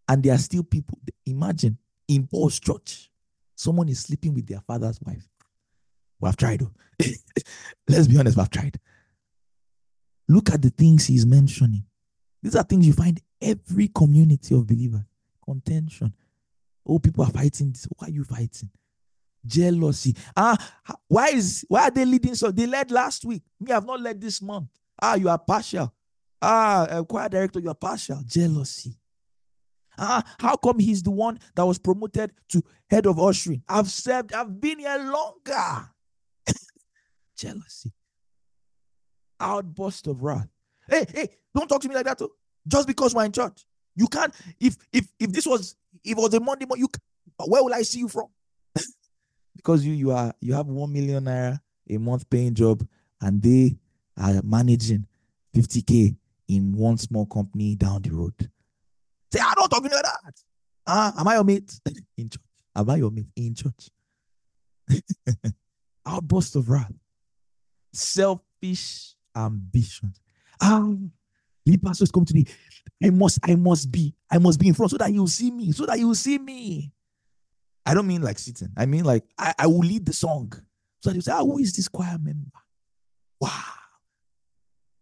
and there are still people. Imagine in Paul's church, someone is sleeping with their father's wife. We have tried. Let's be honest, have tried. Look at the things he's mentioning. These are things you find every community of believers. Contention. Oh, people are fighting this. Why are you fighting? Jealousy. Ah, why is why are they leading so? They led last week. Me, I have not led this month. Ah, you are partial. Ah, choir director, you are partial. Jealousy. Ah, how come he's the one that was promoted to head of ushering? I've served, I've been here longer. Jealousy. Outburst of wrath. Hey, hey, don't talk to me like that. Too. Just because we're in church. You can't, if if if this was if it was a Monday morning, you where will I see you from? because you you are you have one million naira a month paying job and they are managing 50k in one small company down the road. Say, I don't talking like that. Ah, uh, am I your mate in church? Am I your mate in church? Outburst of wrath, selfish ambitions. Ah, the pastors come to me. I must, I must be, I must be in front so that you see me, so that you see me. I don't mean like sitting. I mean like I, I will lead the song. So you say, ah, who is this choir member? Wow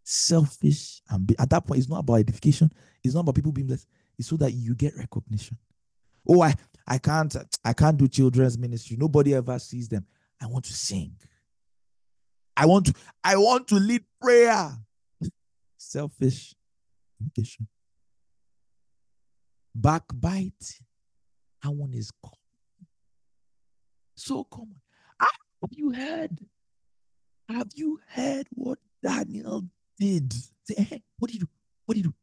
selfish and at that point it's not about edification it's not about people being blessed it's so that you get recognition oh i i can't i can't do children's ministry nobody ever sees them i want to sing i want to i want to lead prayer selfish ambition backbite that one is common so common ah, have you heard have you heard what daniel did. Say, hey, eh, what did you do? What did you do?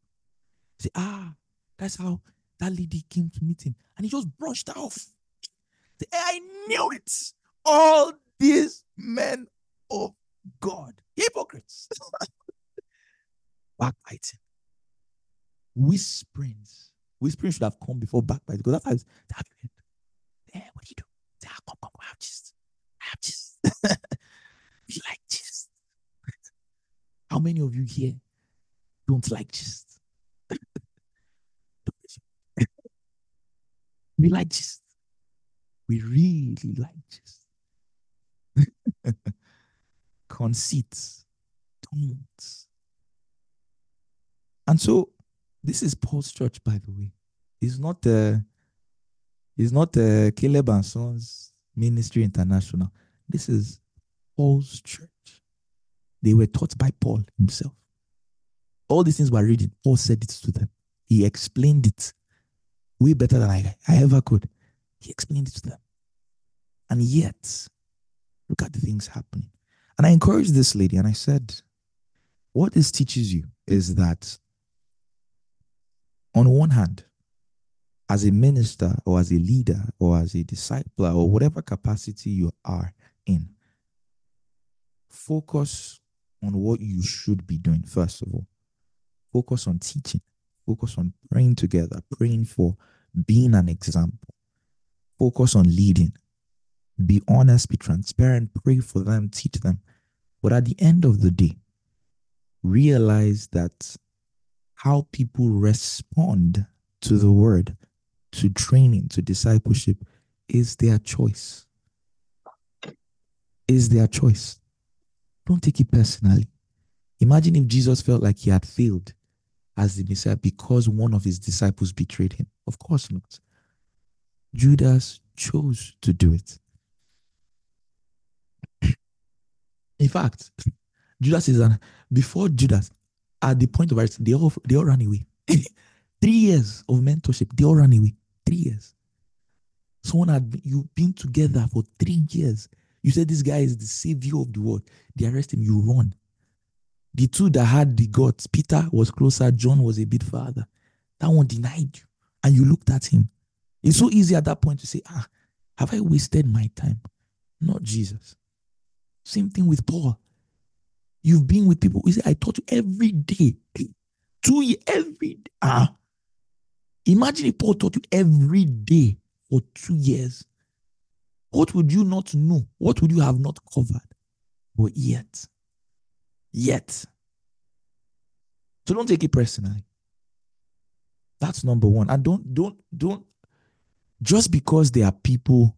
Say, ah, that's how that lady came to meet him. And he just brushed off. Say, hey, I knew it. All these men of God, hypocrites, backbiting, whisperings. Whispering should have come before backbiting because that's how it's, have you what do you do? Say, ah, come, come, I have just, I have just. you like this? How many of you here don't like gist? We like Jesus. We really like Jesus. Conceits, don't. And so this is Paul's church, by the way. It's not the uh, it's not uh, Caleb and Sons Ministry International. This is Paul's church. They were taught by Paul himself. All these things were reading. Paul said it to them. He explained it way better than I, I ever could. He explained it to them. And yet, look at the things happening. And I encouraged this lady and I said, What this teaches you is that, on one hand, as a minister or as a leader or as a discipler or whatever capacity you are in, focus on what you should be doing, first of all. Focus on teaching, focus on praying together, praying for being an example, focus on leading. Be honest, be transparent, pray for them, teach them. But at the end of the day, realize that how people respond to the word to training, to discipleship is their choice. Is their choice. Don't take it personally. Imagine if Jesus felt like he had failed as the Messiah because one of his disciples betrayed him. Of course not. Judas chose to do it. In fact, Judas is an before Judas, at the point of arrest, they all they all ran away. Three years of mentorship, they all ran away. Three years. Someone had you've been together for three years. You said this guy is the savior of the world. They arrest him, you run. The two that had the gods, Peter was closer, John was a bit farther. That one denied you, and you looked at him. It's so easy at that point to say, Ah, have I wasted my time? Not Jesus. Same thing with Paul. You've been with people. You say, I taught you every day. Two years, every day. Ah, Imagine if Paul taught you every day for two years. What would you not know? What would you have not covered? But yet, yet. So don't take it personally. That's number one. And don't, don't, don't, just because there are people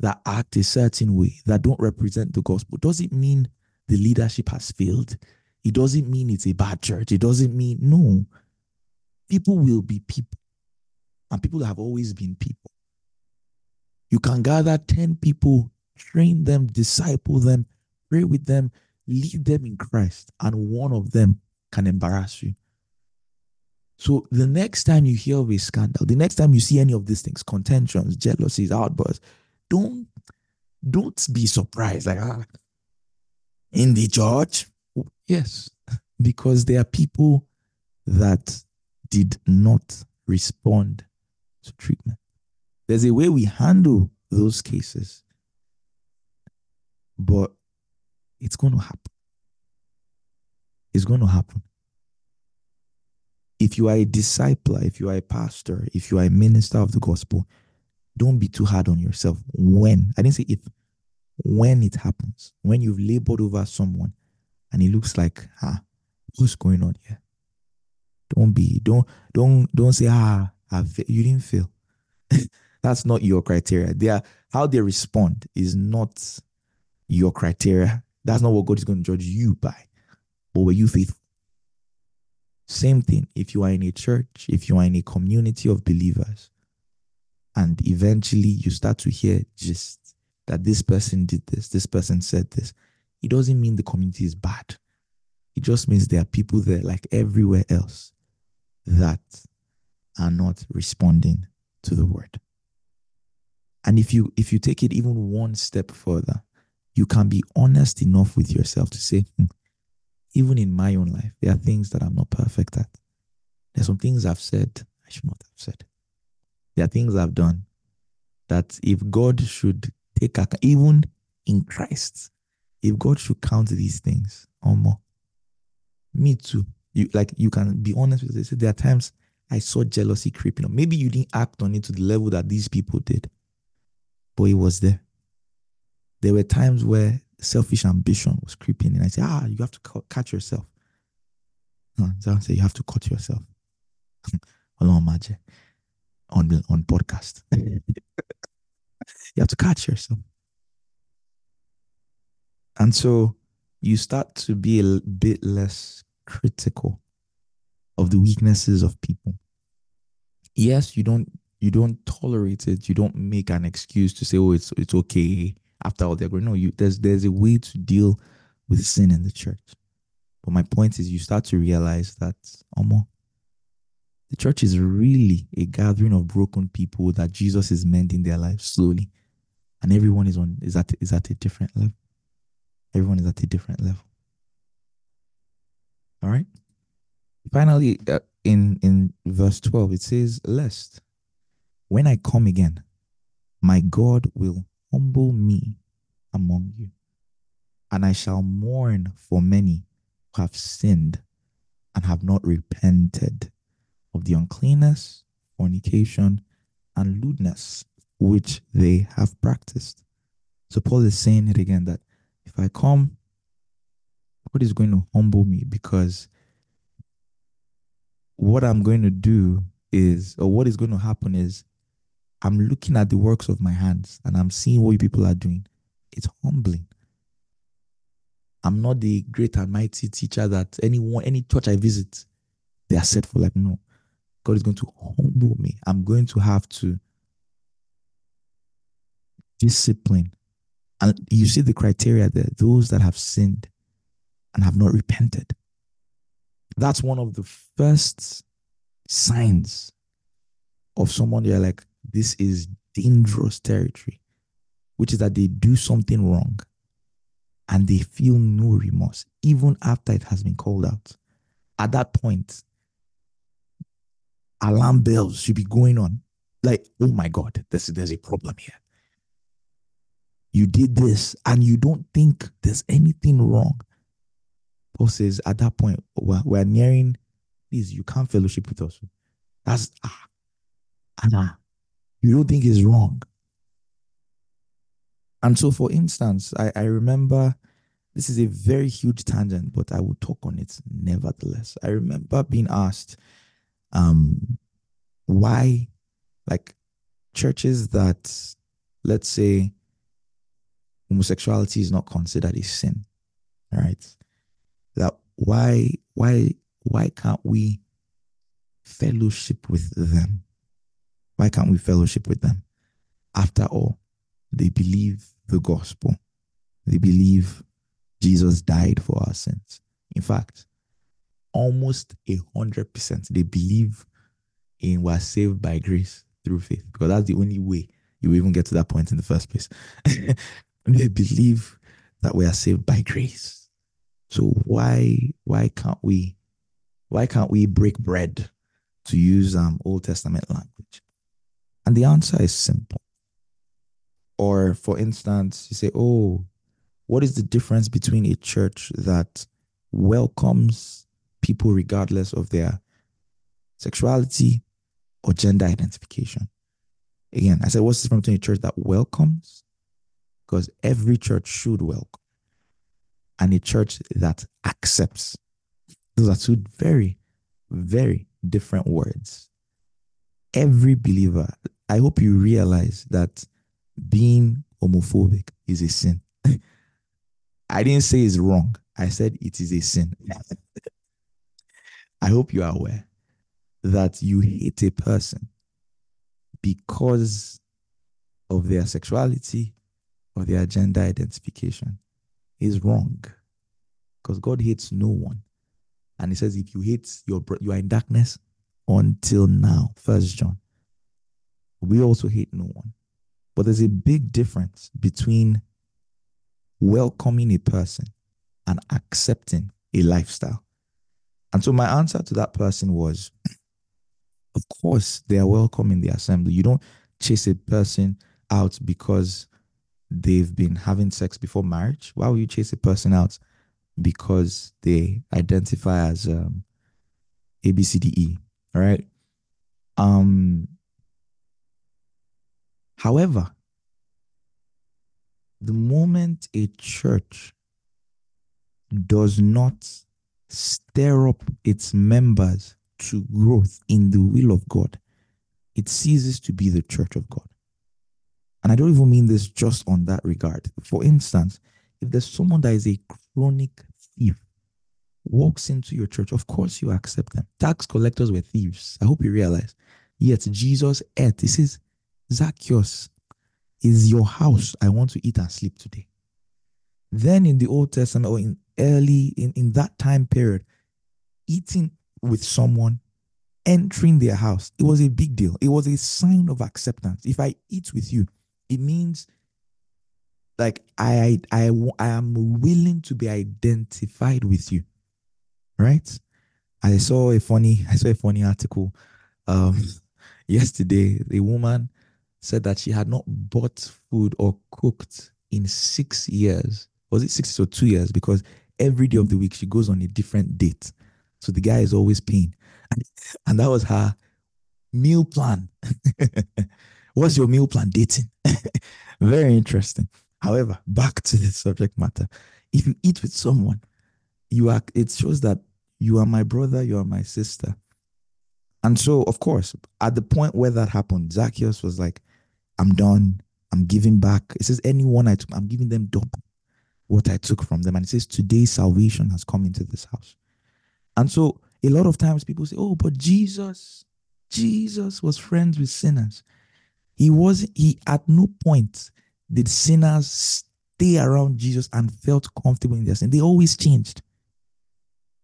that act a certain way that don't represent the gospel does it mean the leadership has failed. It doesn't mean it's a bad church. It doesn't mean, no. People will be people and people have always been people. You can gather 10 people, train them, disciple them, pray with them, lead them in Christ, and one of them can embarrass you. So the next time you hear of a scandal, the next time you see any of these things, contentions, jealousies, outbursts, don't don't be surprised. Like ah, in the church, yes, because there are people that did not respond to treatment. There's a way we handle those cases, but it's going to happen. It's going to happen. If you are a discipler, if you are a pastor, if you are a minister of the gospel, don't be too hard on yourself. When, I didn't say if, when it happens, when you've labored over someone and it looks like, ah, what's going on here? Don't be, don't, don't, don't say, ah, I've, you didn't fail. That's not your criteria. They are, how they respond is not your criteria. That's not what God is going to judge you by. But were you faithful? Same thing. If you are in a church, if you are in a community of believers, and eventually you start to hear just that this person did this, this person said this, it doesn't mean the community is bad. It just means there are people there, like everywhere else, that are not responding to the word. And if you if you take it even one step further, you can be honest enough with yourself to say, hmm, even in my own life, there are things that I'm not perfect at. There's some things I've said I should not have said. There are things I've done that if God should take a, even in Christ, if God should count these things or more, me too. You like you can be honest with yourself. There are times I saw jealousy creeping up. Maybe you didn't act on it to the level that these people did, but it was there. There were times where selfish ambition was creeping in. I said, ah, you have to catch yourself. No, I say you have to cut yourself. Along magic. On on podcast. you have to catch yourself. And so you start to be a bit less critical of the weaknesses of people. Yes, you don't you don't tolerate it. You don't make an excuse to say, "Oh, it's it's okay." After all, they're going. No, you there's there's a way to deal with sin in the church. But my point is, you start to realize that, Omo, the church is really a gathering of broken people that Jesus is mending their lives slowly, and everyone is on is at is at a different level. Everyone is at a different level. All right. Finally, uh, in in verse twelve, it says, "Lest when I come again, my God will humble me among you, and I shall mourn for many who have sinned and have not repented of the uncleanness, fornication, and lewdness which they have practiced. So Paul is saying it again that if I come, God is going to humble me because what I'm going to do is, or what is going to happen is, I'm looking at the works of my hands and I'm seeing what people are doing. It's humbling. I'm not the great and mighty teacher that anyone, any church I visit, they are set for. Like, no, God is going to humble me. I'm going to have to discipline. And you see the criteria there those that have sinned and have not repented. That's one of the first signs of someone you're like, this is dangerous territory, which is that they do something wrong and they feel no remorse, even after it has been called out. At that point, alarm bells should be going on. Like, oh my God, this, there's a problem here. You did this and you don't think there's anything wrong. Paul says, at that point, we're, we're nearing, please, you can't fellowship with us. That's, ah, ah, you don't think it's wrong. And so, for instance, I, I remember this is a very huge tangent, but I will talk on it nevertheless. I remember being asked um, why, like, churches that, let's say, homosexuality is not considered a sin, right? That why, why, why can't we fellowship with them? Why can't we fellowship with them? After all, they believe the gospel. They believe Jesus died for our sins. In fact, almost a hundred percent they believe in we're saved by grace through faith because that's the only way you even get to that point in the first place. they believe that we are saved by grace. So why why can't we why can't we break bread to use um Old Testament language? And the answer is simple. Or for instance, you say, "Oh, what is the difference between a church that welcomes people regardless of their sexuality or gender identification?" Again, I said, what's the difference a church that welcomes because every church should welcome and a church that accepts. Those are two very, very different words. Every believer, I hope you realize that being homophobic is a sin. I didn't say it's wrong. I said it is a sin. I hope you are aware that you hate a person because of their sexuality, or their gender identification is wrong because God hates no one. And he says, if you hate your brother, you are in darkness until now. First John. We also hate no one. But there's a big difference between welcoming a person and accepting a lifestyle. And so my answer to that person was, of course, they are welcome in the assembly. You don't chase a person out because they've been having sex before marriage, why would you chase a person out because they identify as um, A, B, C, D, E? All right. Um, however, the moment a church does not stir up its members to growth in the will of God, it ceases to be the church of God. And I don't even mean this just on that regard. For instance, if there's someone that is a chronic thief, walks into your church, of course you accept them. Tax collectors were thieves. I hope you realize. Yet Jesus ate. He says, Zacchaeus, is your house. I want to eat and sleep today. Then in the Old Testament or in early, in, in that time period, eating with someone, entering their house, it was a big deal. It was a sign of acceptance. If I eat with you, it means like I, I, I am willing to be identified with you, right? I saw a funny, I saw a funny article um, yesterday. A woman said that she had not bought food or cooked in six years. Was it six or two years? Because every day of the week she goes on a different date. So the guy is always paying. And, and that was her meal plan. What's your meal plan dating? Very interesting. However, back to the subject matter. If you eat with someone, you are it shows that you are my brother, you are my sister. And so, of course, at the point where that happened, Zacchaeus was like, I'm done. I'm giving back. It says, anyone I took, I'm giving them double what I took from them. And it says, today salvation has come into this house. And so a lot of times people say, oh, but Jesus, Jesus was friends with sinners. He was, he at no point did sinners stay around Jesus and felt comfortable in their sin. They always changed.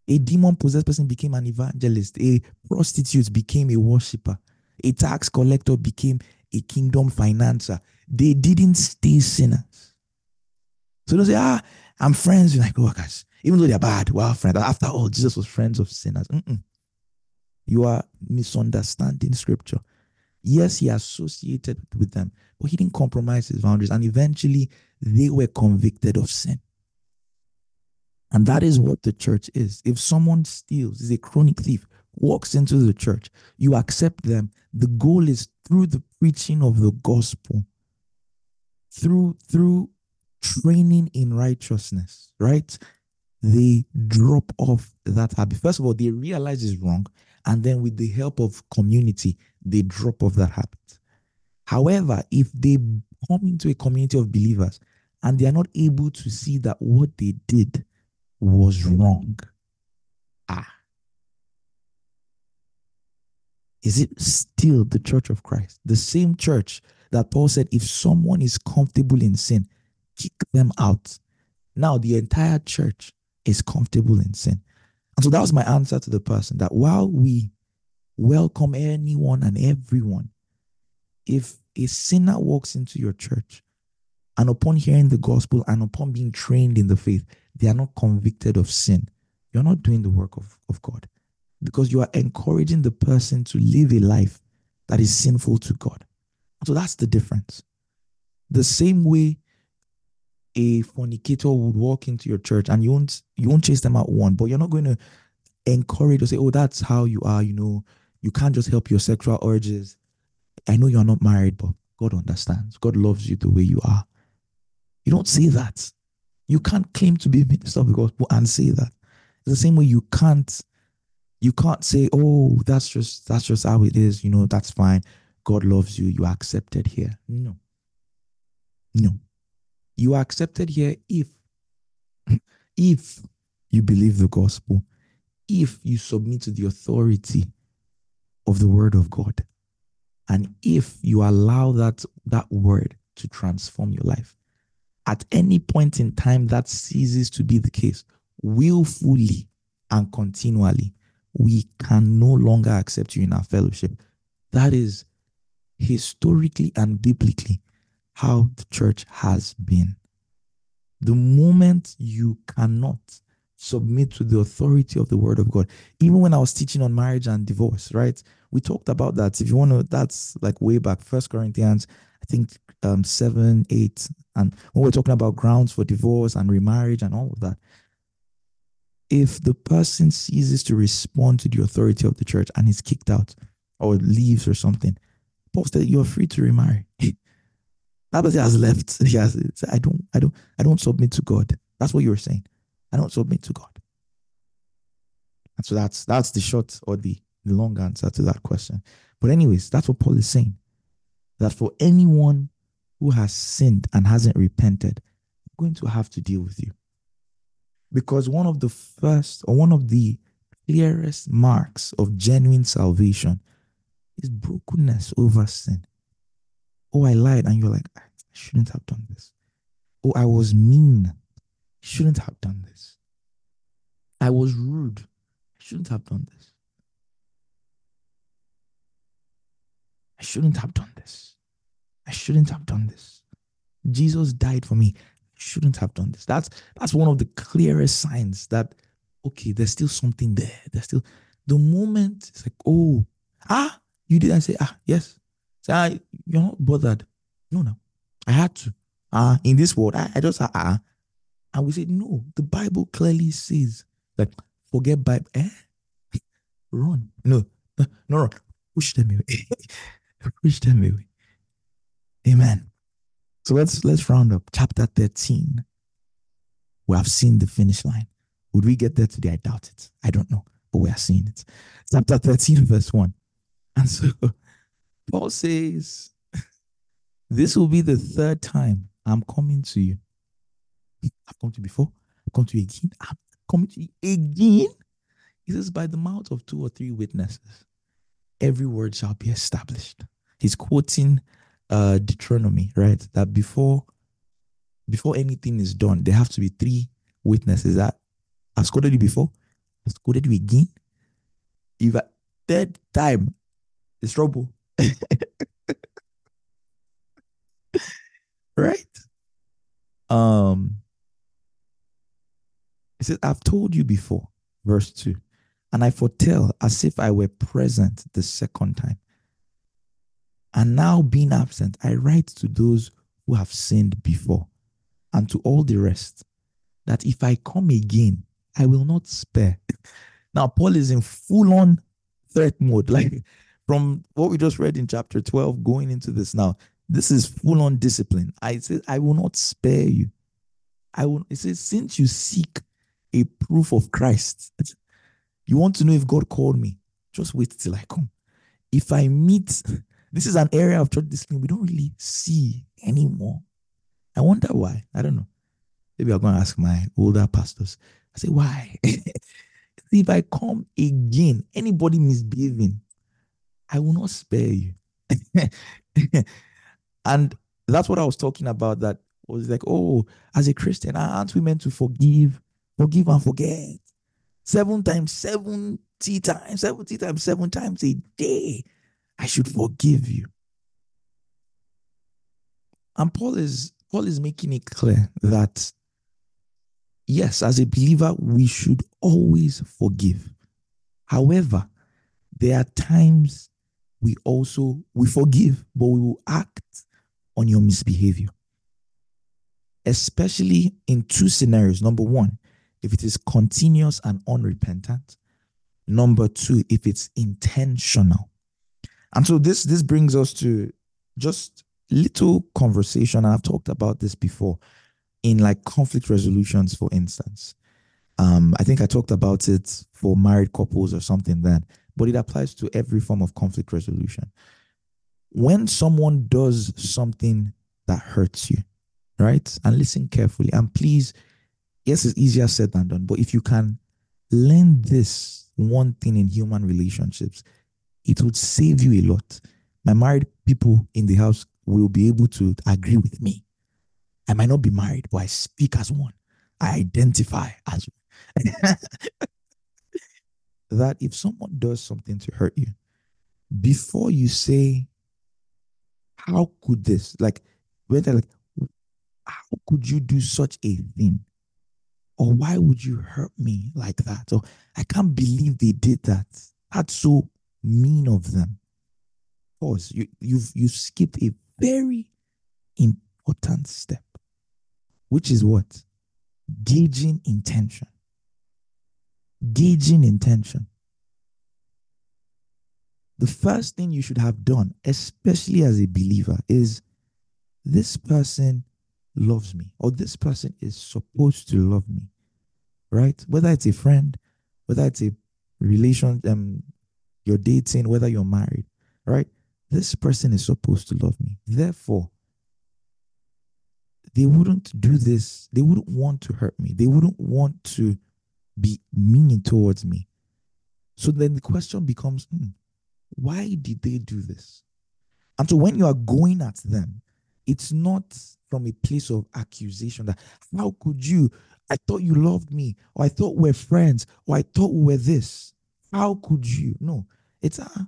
A demon possessed person became an evangelist. A prostitute became a worshiper. A tax collector became a kingdom financer. They didn't stay sinners. So don't say, ah, I'm friends with like workers. Even though they're bad, we're friends. After all, Jesus was friends of sinners. Mm-mm. You are misunderstanding scripture. Yes, he associated with them, but he didn't compromise his boundaries. And eventually, they were convicted of sin. And that is what the church is. If someone steals, is a chronic thief, walks into the church, you accept them. The goal is through the preaching of the gospel, through through training in righteousness, right? They drop off that habit. First of all, they realize it's wrong, and then with the help of community, they drop off that habit. However, if they come into a community of believers and they are not able to see that what they did was wrong, ah, is it still the church of Christ? The same church that Paul said, if someone is comfortable in sin, kick them out. Now the entire church is comfortable in sin. And so that was my answer to the person that while we welcome anyone and everyone, if a sinner walks into your church and upon hearing the gospel and upon being trained in the faith, they are not convicted of sin, you're not doing the work of, of God because you are encouraging the person to live a life that is sinful to God. So that's the difference. The same way a fornicator would walk into your church and you won't you won't chase them out one, but you're not going to encourage or say, "Oh, that's how you are." You know, you can't just help your sexual urges. I know you're not married, but God understands. God loves you the way you are. You don't say that. You can't claim to be a minister of the gospel and say that. It's the same way you can't you can't say, "Oh, that's just that's just how it is." You know, that's fine. God loves you. You are accepted here. No. No. You are accepted here if if you believe the gospel, if you submit to the authority of the word of God, and if you allow that that word to transform your life. At any point in time that ceases to be the case, willfully and continually, we can no longer accept you in our fellowship. That is historically and biblically how the church has been. The moment you cannot submit to the authority of the word of God, even when I was teaching on marriage and divorce, right? We talked about that. If you want to, that's like way back, First Corinthians, I think um, seven, eight, and when we're talking about grounds for divorce and remarriage and all of that, if the person ceases to respond to the authority of the church and is kicked out or leaves or something, Paul said you're free to remarry. person has left. He has I don't, I don't, I don't submit to God. That's what you were saying. I don't submit to God. And so that's that's the short or the, the long answer to that question. But, anyways, that's what Paul is saying. That for anyone who has sinned and hasn't repented, I'm going to have to deal with you. Because one of the first or one of the clearest marks of genuine salvation is brokenness over sin. Oh, I lied, and you're like, I shouldn't have done this. Oh, I was mean. Shouldn't have done this. I was rude. I shouldn't have done this. I shouldn't have done this. I shouldn't have done this. Jesus died for me. I shouldn't have done this. That's that's one of the clearest signs that okay, there's still something there. There's still the moment it's like, oh, ah, you did. I say, ah, yes. Say, ah, you're not bothered. No, no. I had to. Ah, in this world, I, I just ah, ah. And we said, no, the Bible clearly says that forget Bible. Eh? Run. No, no, no, run. Push them away. Push them away. Amen. So let's let's round up chapter 13. We have seen the finish line. Would we get there today? I doubt it. I don't know, but we are seeing it. Chapter 13, verse 1. And so Paul says, This will be the third time I'm coming to you. I've come to you before, I've come to you again, I'm coming to you again. He says, By the mouth of two or three witnesses, every word shall be established. He's quoting uh Deuteronomy, right? That before before anything is done, there have to be three witnesses that I've scolded you before, I've scolded you again. If a third time it's trouble. right? Um it says, I've told you before, verse 2, and I foretell as if I were present the second time. And now being absent, I write to those who have sinned before and to all the rest that if I come again, I will not spare. Now, Paul is in full on threat mode. Like from what we just read in chapter 12, going into this now, this is full on discipline. I said, I will not spare you. I will, it says, since you seek a proof of Christ, you want to know if God called me, just wait till I come. If I meet, this is an area of church discipline we don't really see anymore. I wonder why. I don't know. Maybe I'm going to ask my older pastors. I say, why? if I come again, anybody misbehaving, I will not spare you. and that's what I was talking about. That was like, oh, as a Christian, aren't we meant to forgive, forgive and forget? Seven times, 70 times, 70 times, seven times a day. I should forgive you. And Paul is Paul is making it clear that yes, as a believer, we should always forgive. However, there are times we also we forgive, but we will act on your misbehavior. Especially in two scenarios. Number one, if it is continuous and unrepentant. Number two, if it's intentional. And so this this brings us to just little conversation. I've talked about this before in like conflict resolutions, for instance. Um, I think I talked about it for married couples or something then but it applies to every form of conflict resolution. When someone does something that hurts you, right? And listen carefully. And please, yes, it's easier said than done, but if you can learn this one thing in human relationships, it would save you a lot. My married people in the house will be able to agree with me. I might not be married, but I speak as one. I identify as one. that if someone does something to hurt you, before you say, How could this? Like, whether like, how could you do such a thing? Or why would you hurt me like that? Or I can't believe they did that. That's so mean of them. Pause. You, you've you've skipped a very important step, which is what? Gauging intention gauging intention. The first thing you should have done, especially as a believer, is this person loves me or this person is supposed to love me, right? Whether it's a friend, whether it's a relation, um, you're dating, whether you're married, right? This person is supposed to love me. Therefore, they wouldn't do this. They wouldn't want to hurt me. They wouldn't want to be mean towards me. So then the question becomes, hmm, why did they do this? And so when you are going at them, it's not from a place of accusation that how could you? I thought you loved me, or I thought we're friends, or I thought we were this. How could you? No, it's ah,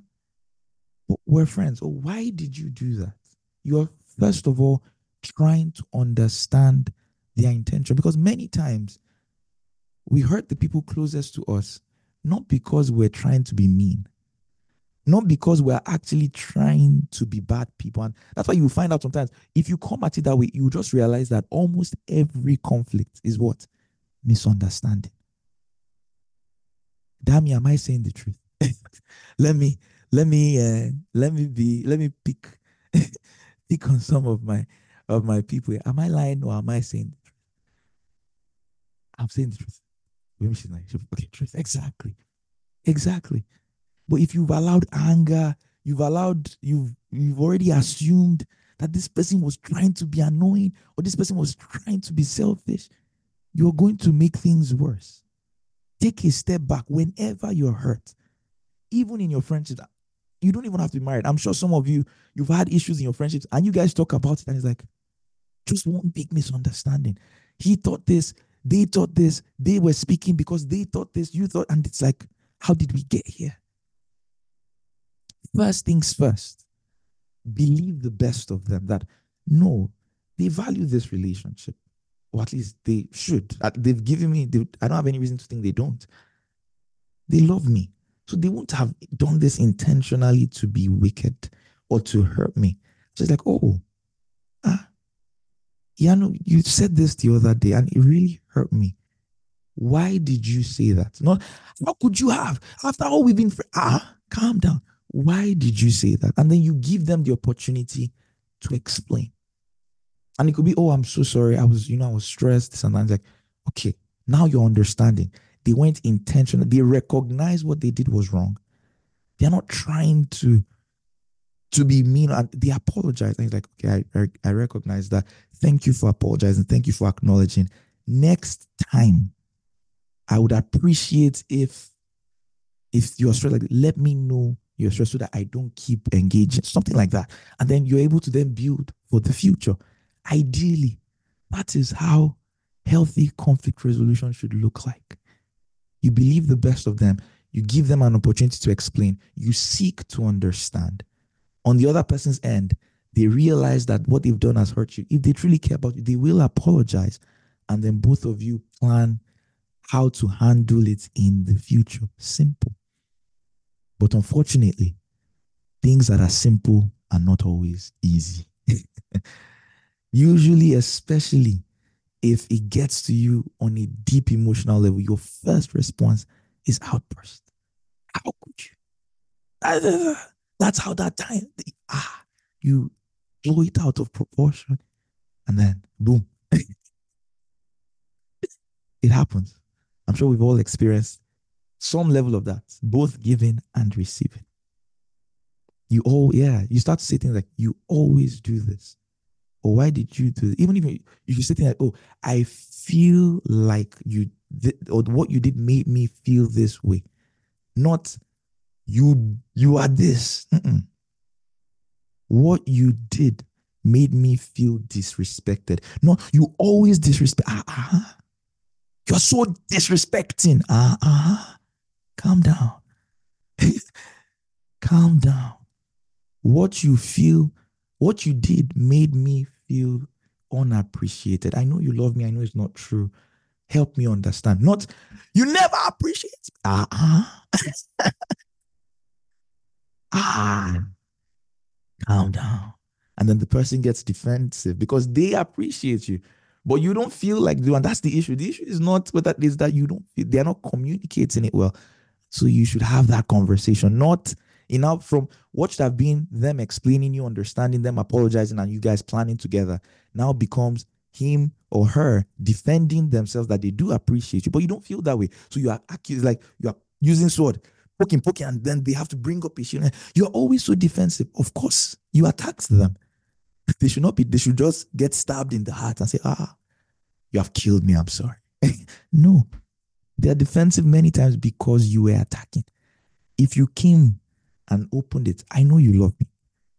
we're friends. Or why did you do that? You're first of all trying to understand their intention because many times we hurt the people closest to us not because we're trying to be mean, not because we're actually trying to be bad people. And that's why you find out sometimes if you come at it that way, you just realize that almost every conflict is what? Misunderstanding. Damn, am I saying the truth? let me, let me, uh, let me be, let me pick, pick on some of my, of my people. Am I lying or am I saying the truth? I'm saying the truth. Okay. Exactly. Exactly. But if you've allowed anger, you've allowed, you've you've already assumed that this person was trying to be annoying or this person was trying to be selfish, you're going to make things worse. Take a step back whenever you're hurt, even in your friendships. You don't even have to be married. I'm sure some of you, you've had issues in your friendships and you guys talk about it and it's like, just one big misunderstanding. He thought this, they thought this, they were speaking because they thought this, you thought, and it's like, how did we get here? First things first, believe the best of them that no, they value this relationship, or at least they should. They've given me, they, I don't have any reason to think they don't. They love me. So they won't have done this intentionally to be wicked or to hurt me. So it's like, oh, ah, yeah, no, you said this the other day and it really hurt me. Why did you say that? Not how could you have after all we've been ah calm down. Why did you say that? And then you give them the opportunity to explain. And it could be, oh, I'm so sorry. I was, you know, I was stressed. Sometimes like, okay, now you're understanding. They weren't intentional. They recognize what they did was wrong. They're not trying to to be mean and they apologize. And he's like, okay, I, I recognize that. Thank you for apologizing. Thank you for acknowledging. Next time, I would appreciate if if you're stressed, like let me know you're stressed so that I don't keep engaging, something like that. And then you're able to then build for the future. Ideally, that is how healthy conflict resolution should look like. You believe the best of them, you give them an opportunity to explain, you seek to understand on the other person's end, they realize that what they've done has hurt you. If they truly care about you, they will apologize. And then both of you plan how to handle it in the future. Simple. But unfortunately, things that are simple are not always easy. Usually, especially if it gets to you on a deep emotional level, your first response is outburst. How could you? That's how that time, ah, you blow it out of proportion and then boom. It happens. I'm sure we've all experienced some level of that, both giving and receiving. You all, yeah, you start to say things like, you always do this. Or why did you do this? Even if you, you say things like, oh, I feel like you, th- or what you did made me feel this way. Not, you you are this. Mm-mm. What you did made me feel disrespected. No, you always disrespect. Ah, ah. You're so disrespecting. Ah, ah. Calm down. Calm down. What you feel, what you did made me feel unappreciated. I know you love me. I know it's not true. Help me understand. Not you never appreciate. Ah, ah. ah, calm down. And then the person gets defensive because they appreciate you, but you don't feel like doing. That's the issue. The issue is not what that is that you don't. They're not communicating it well. So you should have that conversation, not enough from what should have been them explaining you, understanding them, apologizing, and you guys planning together. Now becomes him or her defending themselves that they do appreciate you, but you don't feel that way. So you are accused, like you are using sword poking, poking, and then they have to bring up issue. You're always so defensive. Of course, you attacked them. They should not be, they should just get stabbed in the heart and say, ah, you have killed me. I'm sorry. no, they are defensive many times because you were attacking. If you came and opened it, I know you love me.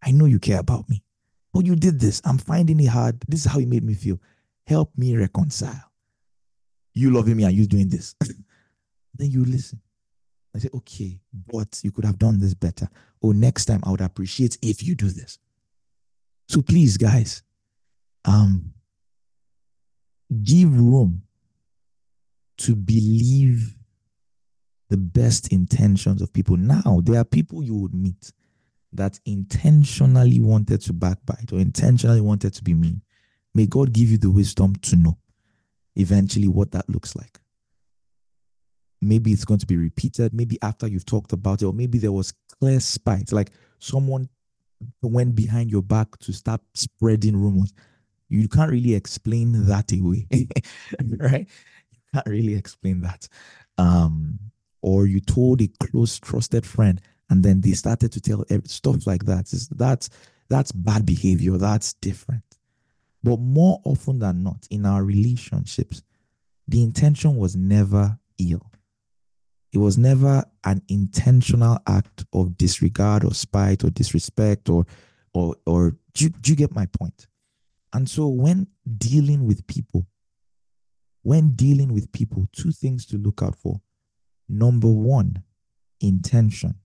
I know you care about me. But you did this. I'm finding it hard. This is how it made me feel. Help me reconcile. You loving me and you doing this. then you listen. I say, okay, but you could have done this better. Or next time I would appreciate if you do this. So please, guys, um, give room to believe the best intentions of people. Now, there are people you would meet that intentionally wanted to backbite or intentionally wanted to be mean. May God give you the wisdom to know eventually what that looks like. Maybe it's going to be repeated, maybe after you've talked about it, or maybe there was clear spite, like someone went behind your back to start spreading rumors. You can't really explain that away, right? You can't really explain that. Um, or you told a close, trusted friend, and then they started to tell stuff like that. It's, that's that's bad behavior. That's different. But more often than not, in our relationships, the intention was never ill. It was never an intentional act of disregard or spite or disrespect or or or do, do you get my point? And so when dealing with people, when dealing with people, two things to look out for. Number one, intention.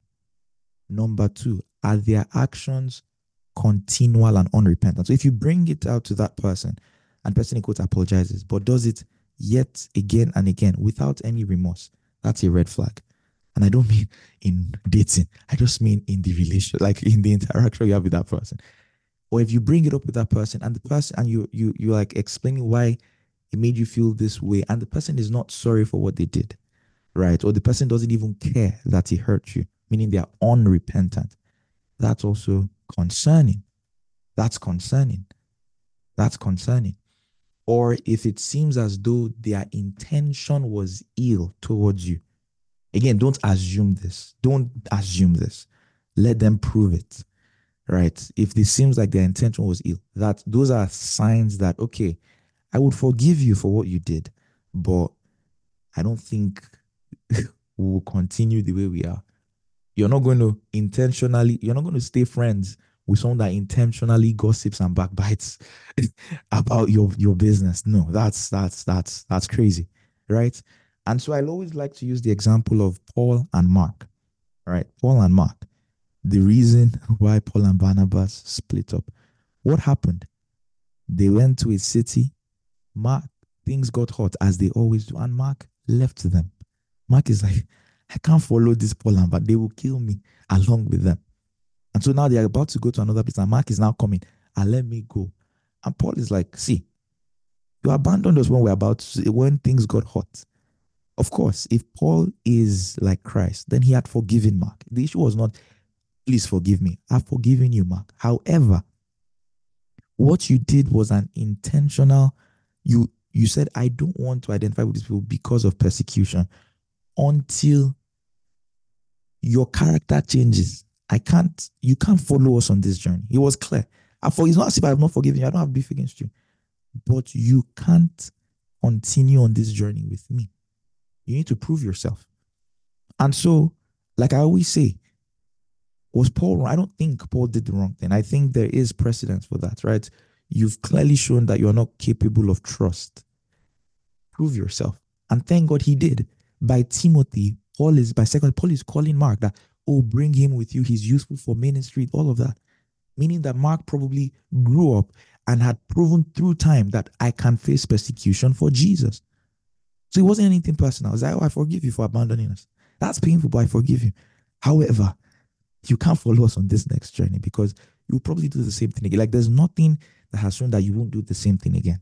Number two, are their actions continual and unrepentant? So if you bring it out to that person and person in quotes apologizes, but does it yet again and again without any remorse, that's a red flag. And I don't mean in dating, I just mean in the relation, like in the interaction you have with that person. Or if you bring it up with that person and the person and you you you like explaining why it made you feel this way, and the person is not sorry for what they did, right? Or the person doesn't even care that he hurt you, meaning they are unrepentant. That's also concerning. That's concerning. That's concerning. Or if it seems as though their intention was ill towards you. Again, don't assume this. Don't assume this. Let them prove it. Right? If it seems like their intention was ill, that those are signs that okay, I would forgive you for what you did, but I don't think we will continue the way we are. You're not going to intentionally, you're not going to stay friends with someone that intentionally gossips and backbites about your your business. No, that's that's that's that's crazy, right? And so I always like to use the example of Paul and Mark, right? Paul and Mark. The reason why Paul and Barnabas split up. What happened? They went to a city. Mark, things got hot as they always do, and Mark left them. Mark is like, I can't follow this Paul and but they will kill me along with them. And so now they are about to go to another place, and Mark is now coming, and let me go. And Paul is like, see, you abandoned us when we're about to, when things got hot. Of course, if Paul is like Christ, then he had forgiven Mark. The issue was not, please forgive me. I've forgiven you, Mark. However, what you did was an intentional, you you said, I don't want to identify with these people because of persecution until your character changes. I can't, you can't follow us on this journey. It was clear. I for it's not as if I have not forgiven you. I don't have beef against you. But you can't continue on this journey with me. You need to prove yourself. And so, like I always say, was Paul wrong? I don't think Paul did the wrong thing. I think there is precedence for that, right? You've clearly shown that you're not capable of trust. Prove yourself. And thank God he did. By Timothy, Paul is by second, Paul is calling Mark that oh, bring him with you. He's useful for ministry, all of that. Meaning that Mark probably grew up and had proven through time that I can face persecution for Jesus. So it wasn't anything personal. It's like, oh, I forgive you for abandoning us. That's painful, but I forgive you. However, you can't follow us on this next journey because you'll probably do the same thing again. Like there's nothing that has shown that you won't do the same thing again.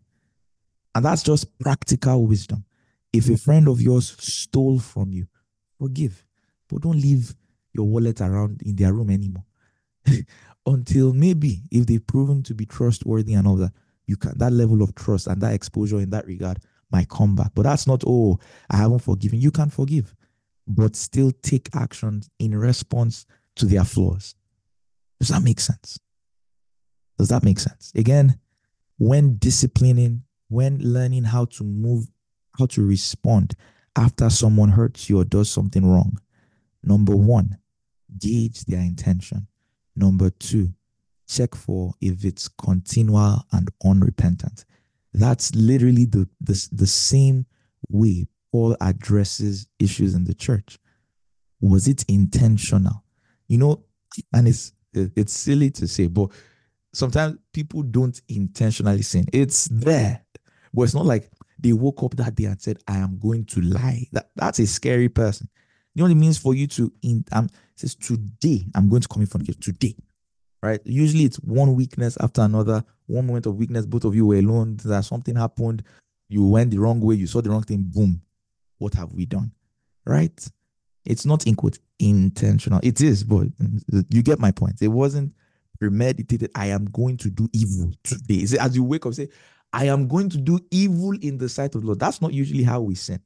And that's just practical wisdom. If a friend of yours stole from you, forgive, but don't leave your wallet around in their room anymore. Until maybe if they've proven to be trustworthy and all that, you can that level of trust and that exposure in that regard might come back. But that's not oh, I haven't forgiven. You can forgive, but still take action in response to their flaws. Does that make sense? Does that make sense? Again, when disciplining, when learning how to move, how to respond after someone hurts you or does something wrong, number one, gauge their intention. Number two, check for if it's continual and unrepentant. That's literally the, the, the same way Paul addresses issues in the church. Was it intentional? You know, and it's it's silly to say, but sometimes people don't intentionally sin. It's there, but it's not like they woke up that day and said, "I am going to lie." That that's a scary person. You know what it means for you to in um says today I'm going to come commit fornication today, right? Usually it's one weakness after another, one moment of weakness. Both of you were alone. That something happened, you went the wrong way, you saw the wrong thing. Boom, what have we done, right? It's not in quote intentional. It is, but you get my point. It wasn't premeditated. I am going to do evil today. As you wake up, say, I am going to do evil in the sight of the Lord. That's not usually how we sin.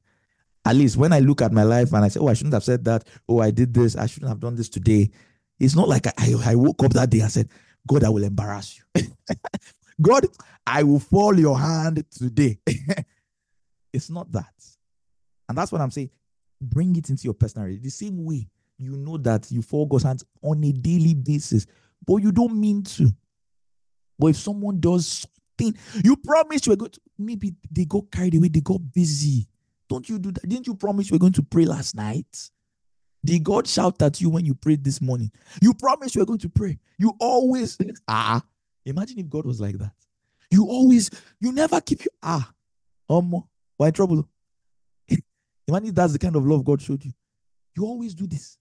At least when I look at my life and I say, Oh, I shouldn't have said that. Oh, I did this. I shouldn't have done this today. It's not like I, I woke up that day and said, God, I will embarrass you. God, I will fall your hand today. it's not that. And that's what I'm saying. Bring it into your personality. The same way you know that you fall God's hands on a daily basis, but you don't mean to. But if someone does something, you promise you are going to, maybe they got carried away, they got busy. Don't you do that? Didn't you promise you were going to pray last night? Did God shout at you when you prayed this morning? You promised you were going to pray. You always, ah, imagine if God was like that. You always, you never keep your, ah, um, why trouble? imagine that's the kind of love God showed you. You always do this.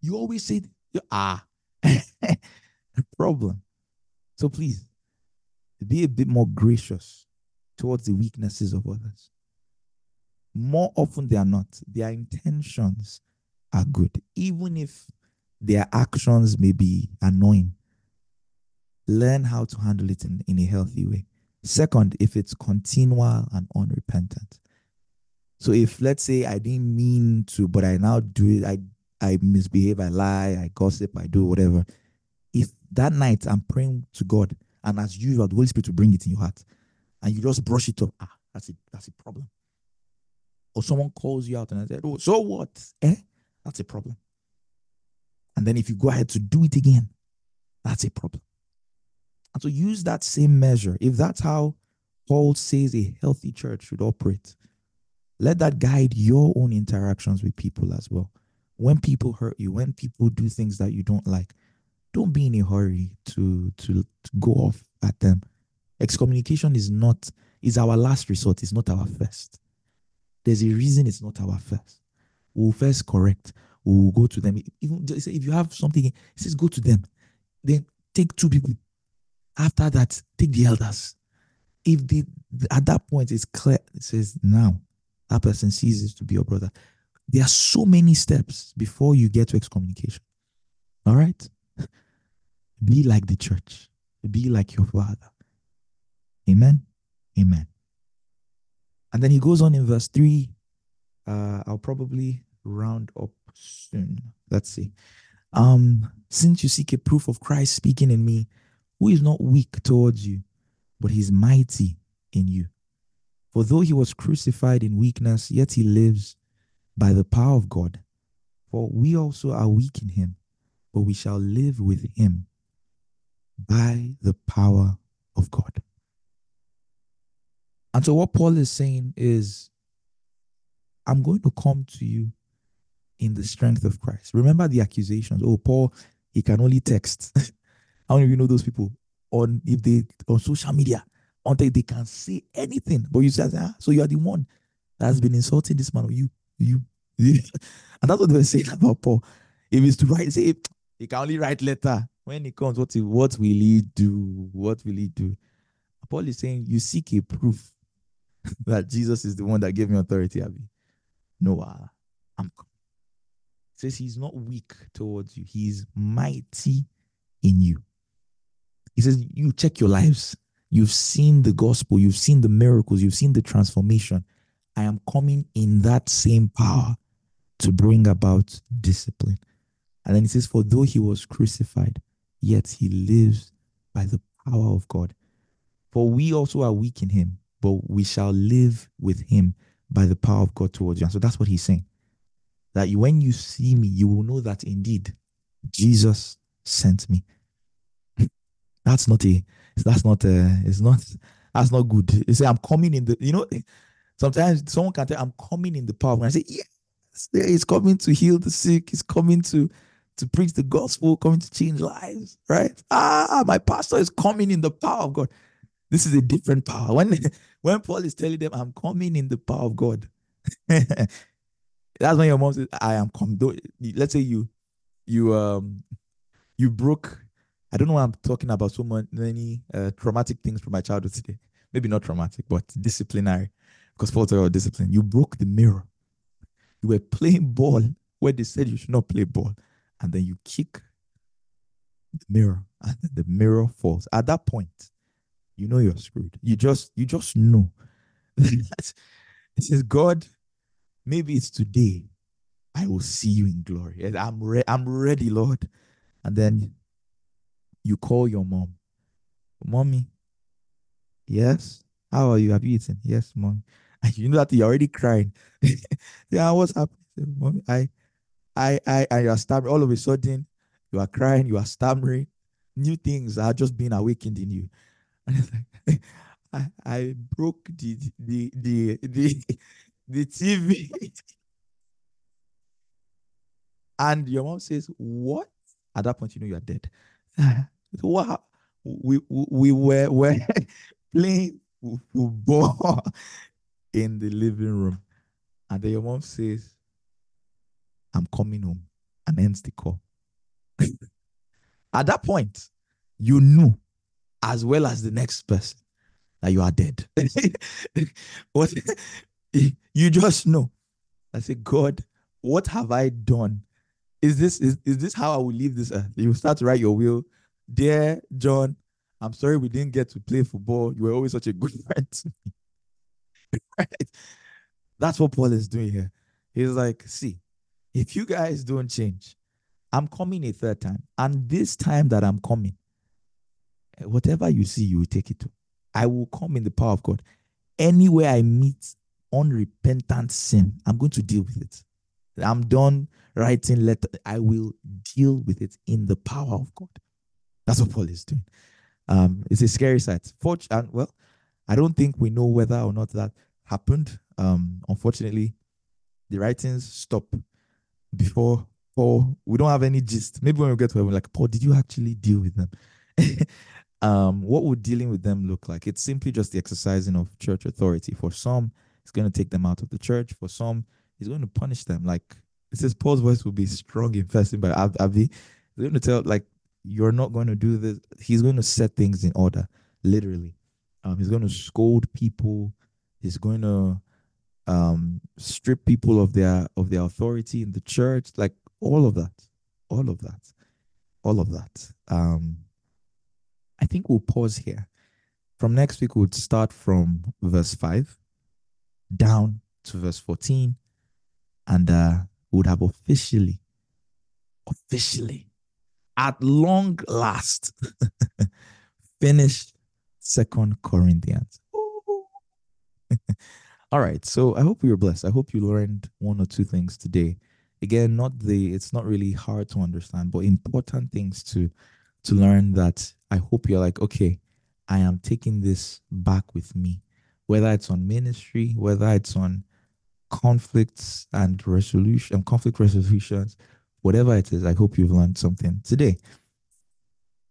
You always say, ah, problem. So please be a bit more gracious towards the weaknesses of others. More often than not, their intentions are good, even if their actions may be annoying. Learn how to handle it in, in a healthy way. Second, if it's continual and unrepentant. So if let's say I didn't mean to, but I now do it, I I misbehave, I lie, I gossip, I do whatever. If that night I'm praying to God, and as usual, the Holy Spirit will bring it in your heart, and you just brush it off, ah, that's it, that's a problem. Or someone calls you out and I said, Oh, so what? Eh? That's a problem. And then if you go ahead to do it again, that's a problem. And so use that same measure. If that's how Paul says a healthy church should operate, let that guide your own interactions with people as well when people hurt you, when people do things that you don't like, don't be in a hurry to to, to go off at them. Excommunication is not is our last resort, it's not our first. There's a reason it's not our first. We'll first correct. We'll go to them. Even if you have something, it says go to them. Then take two people. After that, take the elders. If they at that point it's clear, it says now that person ceases to be your brother. There are so many steps before you get to excommunication. All right? Be like the church, be like your father. Amen. Amen. And then he goes on in verse 3. Uh, I'll probably round up soon. Let's see. Um, since you seek a proof of Christ speaking in me, who is not weak towards you, but he's mighty in you. For though he was crucified in weakness, yet he lives by the power of God. For we also are weak in him, but we shall live with him by the power of God. And so, what Paul is saying is, I'm going to come to you in the strength of Christ. Remember the accusations. Oh, Paul, he can only text. How many of you know those people on if they on social media until they can say anything? But you say, ah, so you are the one that's been insulting this man. Or you you, and that's what they were saying about Paul. If he's to write, say he can only write letter. When he comes, what, what will he do? What will he do? Paul is saying, You seek a proof that Jesus is the one that gave me authority, Abby. No, I'm says he's not weak towards you, he's mighty in you. He says, You check your lives. You've seen the gospel, you've seen the miracles, you've seen the transformation. I am coming in that same power to bring about discipline. And then he says, For though he was crucified, yet he lives by the power of God. For we also are weak in him, but we shall live with him by the power of God towards you. And so that's what he's saying. That when you see me, you will know that indeed Jesus sent me. that's not a, that's not a, it's not, that's not good. You say, I'm coming in the, you know, sometimes someone can tell, I'm coming in the power. And I say, yes, he's coming to heal the sick, he's coming to, to preach the gospel, coming to change lives, right? Ah, my pastor is coming in the power of God. This is a different power. When when Paul is telling them, I'm coming in the power of God. That's when your mom says, I am coming. Let's say you you um you broke. I don't know why I'm talking about so many uh, traumatic things from my childhood today. Maybe not traumatic, but disciplinary. Because Paul talked about discipline. You broke the mirror. You were playing ball where they said you should not play ball. And then you kick the mirror and the mirror falls. At that point, you know you're screwed. You just you just know. it says, God, maybe it's today. I will see you in glory. I'm re- I'm ready, Lord. And then you call your mom. Mommy. Yes. How are you? Have you eaten? Yes, mom. And you know that you're already crying. yeah, what's happening? Mommy, I I I I are stammering. All of a sudden, you are crying, you are stammering. New things are just being awakened in you. I, I broke the the the the the TV. and your mom says, What? At that point, you know you are dead. wow. We, we were, were playing football in the living room. And then your mom says, I'm coming home and ends the call. At that point, you knew as well as the next person that you are dead. what you just know. I say, God, what have I done? Is this is, is this how I will leave this earth? You start to write your will. Dear John, I'm sorry we didn't get to play football. You were always such a good friend to me. right? That's what Paul is doing here. He's like, see, if you guys don't change, I'm coming a third time. And this time that I'm coming, whatever you see, you will take it to. I will come in the power of God. Anywhere I meet unrepentant sin, I'm going to deal with it. I'm done writing letter. I will deal with it in the power of God. That's what Paul is doing. Um, it's a scary sight. and well, I don't think we know whether or not that happened. Um, unfortunately, the writings stop before Paul. We don't have any gist. Maybe when we get to heaven, like Paul, did you actually deal with them? um, what would dealing with them look like? It's simply just the exercising of church authority. For some, it's going to take them out of the church. For some, he's going to punish them. Like it says, Paul's voice will be strong in fasting by Avi. He's going to tell, like, you're not going to do this. He's going to set things in order, literally. Um, he's going to scold people. He's going to um strip people of their of their authority in the church, like all of that, all of that, all of that. Um, I think we'll pause here. From next week, we'll start from verse 5 down to verse 14. And uh, we would have officially, officially, at long last, finished Second Corinthians. All right. So I hope you were blessed. I hope you learned one or two things today. Again, not the it's not really hard to understand, but important things to to learn that I hope you're like, okay, I am taking this back with me, whether it's on ministry, whether it's on conflicts and resolution, and conflict resolutions, whatever it is. I hope you've learned something today.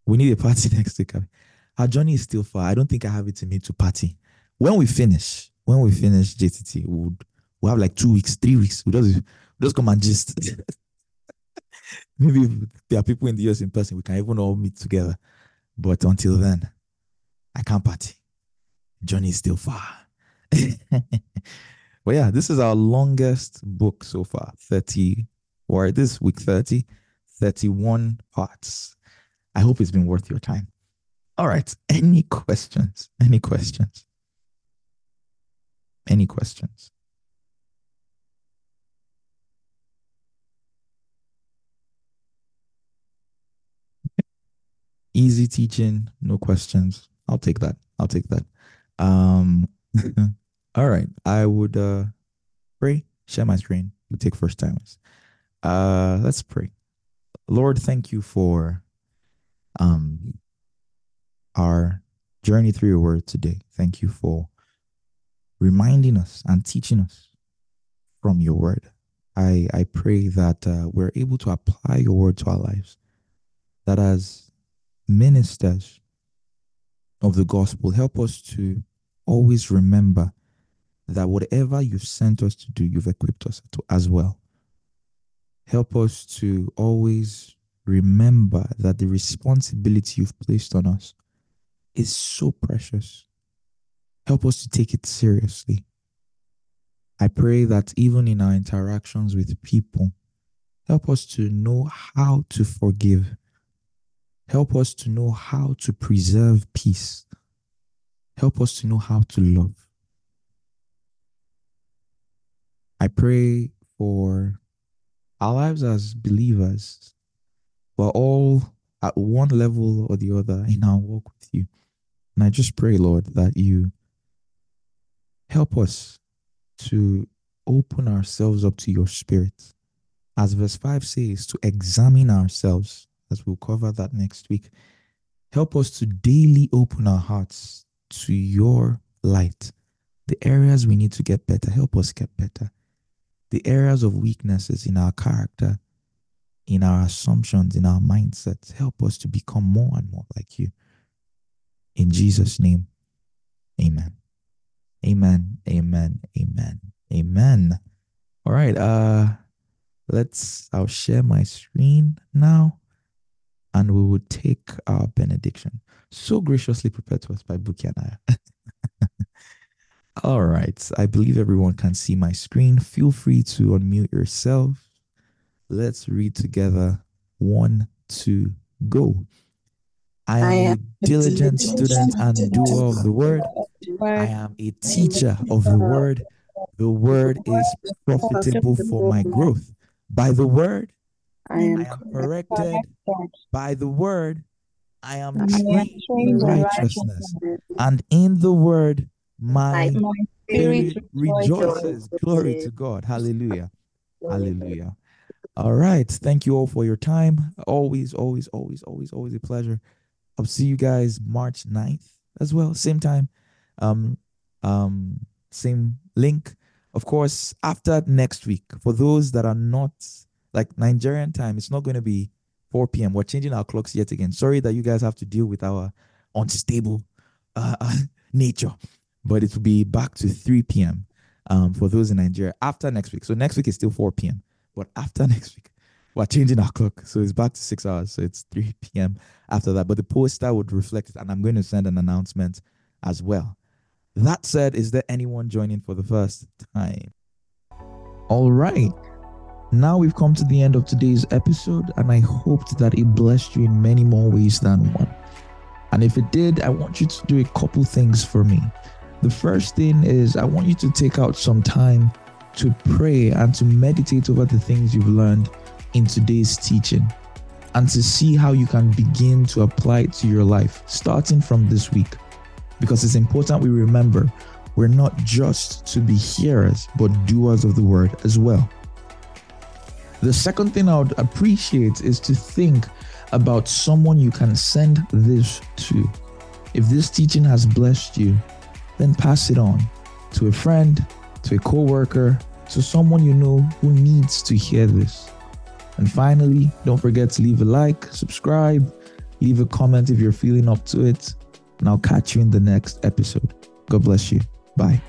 We need a party next week. Our journey is still far. I don't think I have it in me to party. When we finish, when we finish JTT, we'll, we'll have like two weeks, three weeks. We'll just, we'll just come and just maybe there are people in the US in person, we can even all meet together. But until then, I can't party. Journey is still far. but yeah, this is our longest book so far 30, or this week 30, 31 parts. I hope it's been worth your time. All right. Any questions? Any questions? Any questions? Easy teaching, no questions. I'll take that. I'll take that. Um, all right. I would uh pray, share my screen. We take first timers. Uh, let's pray. Lord, thank you for um our journey through your word today. Thank you for reminding us and teaching us from your word. I, I pray that uh, we're able to apply your word to our lives. That as ministers of the gospel, help us to always remember that whatever you've sent us to do, you've equipped us to as well. Help us to always remember that the responsibility you've placed on us is so precious. Help us to take it seriously. I pray that even in our interactions with people, help us to know how to forgive. Help us to know how to preserve peace. Help us to know how to love. I pray for our lives as believers. We're all at one level or the other in our walk with you. And I just pray, Lord, that you help us to open ourselves up to your spirit. As verse 5 says, to examine ourselves, as we'll cover that next week. Help us to daily open our hearts to your light. The areas we need to get better, help us get better. The areas of weaknesses in our character, in our assumptions, in our mindsets, help us to become more and more like you. In Jesus' name, amen. Amen. Amen. Amen. Amen. All right. Uh let's I'll share my screen now and we will take our benediction. So graciously prepared to us by Bukianaya. All right. I believe everyone can see my screen. Feel free to unmute yourself. Let's read together. One, two, go. I am, I am a diligent student and doer of the word. I am a teacher of the word. The word is profitable for my growth. By the word, I am, corrected. By the word, I am trained in righteousness. And in the word, my spirit rejoices. Glory to God. Hallelujah. Hallelujah. All right. Thank you all for your time. Always, always, always, always, always a pleasure. I'll see you guys March 9th as well. Same time. Um, um, same link. Of course, after next week, for those that are not like Nigerian time, it's not going to be 4 p.m. We're changing our clocks yet again. Sorry that you guys have to deal with our unstable uh, nature, but it will be back to 3 p.m. Um, for those in Nigeria after next week. So next week is still 4 p.m. But after next week, we're changing our clock. So it's back to six hours. So it's 3 p.m. after that. But the poster would reflect it. And I'm going to send an announcement as well. That said, is there anyone joining for the first time? All right. Now we've come to the end of today's episode, and I hoped that it blessed you in many more ways than one. And if it did, I want you to do a couple things for me. The first thing is, I want you to take out some time to pray and to meditate over the things you've learned in today's teaching and to see how you can begin to apply it to your life starting from this week. Because it's important we remember we're not just to be hearers, but doers of the word as well. The second thing I would appreciate is to think about someone you can send this to. If this teaching has blessed you, then pass it on to a friend, to a coworker, to someone you know who needs to hear this. And finally, don't forget to leave a like, subscribe, leave a comment if you're feeling up to it. And I'll catch you in the next episode. God bless you. Bye.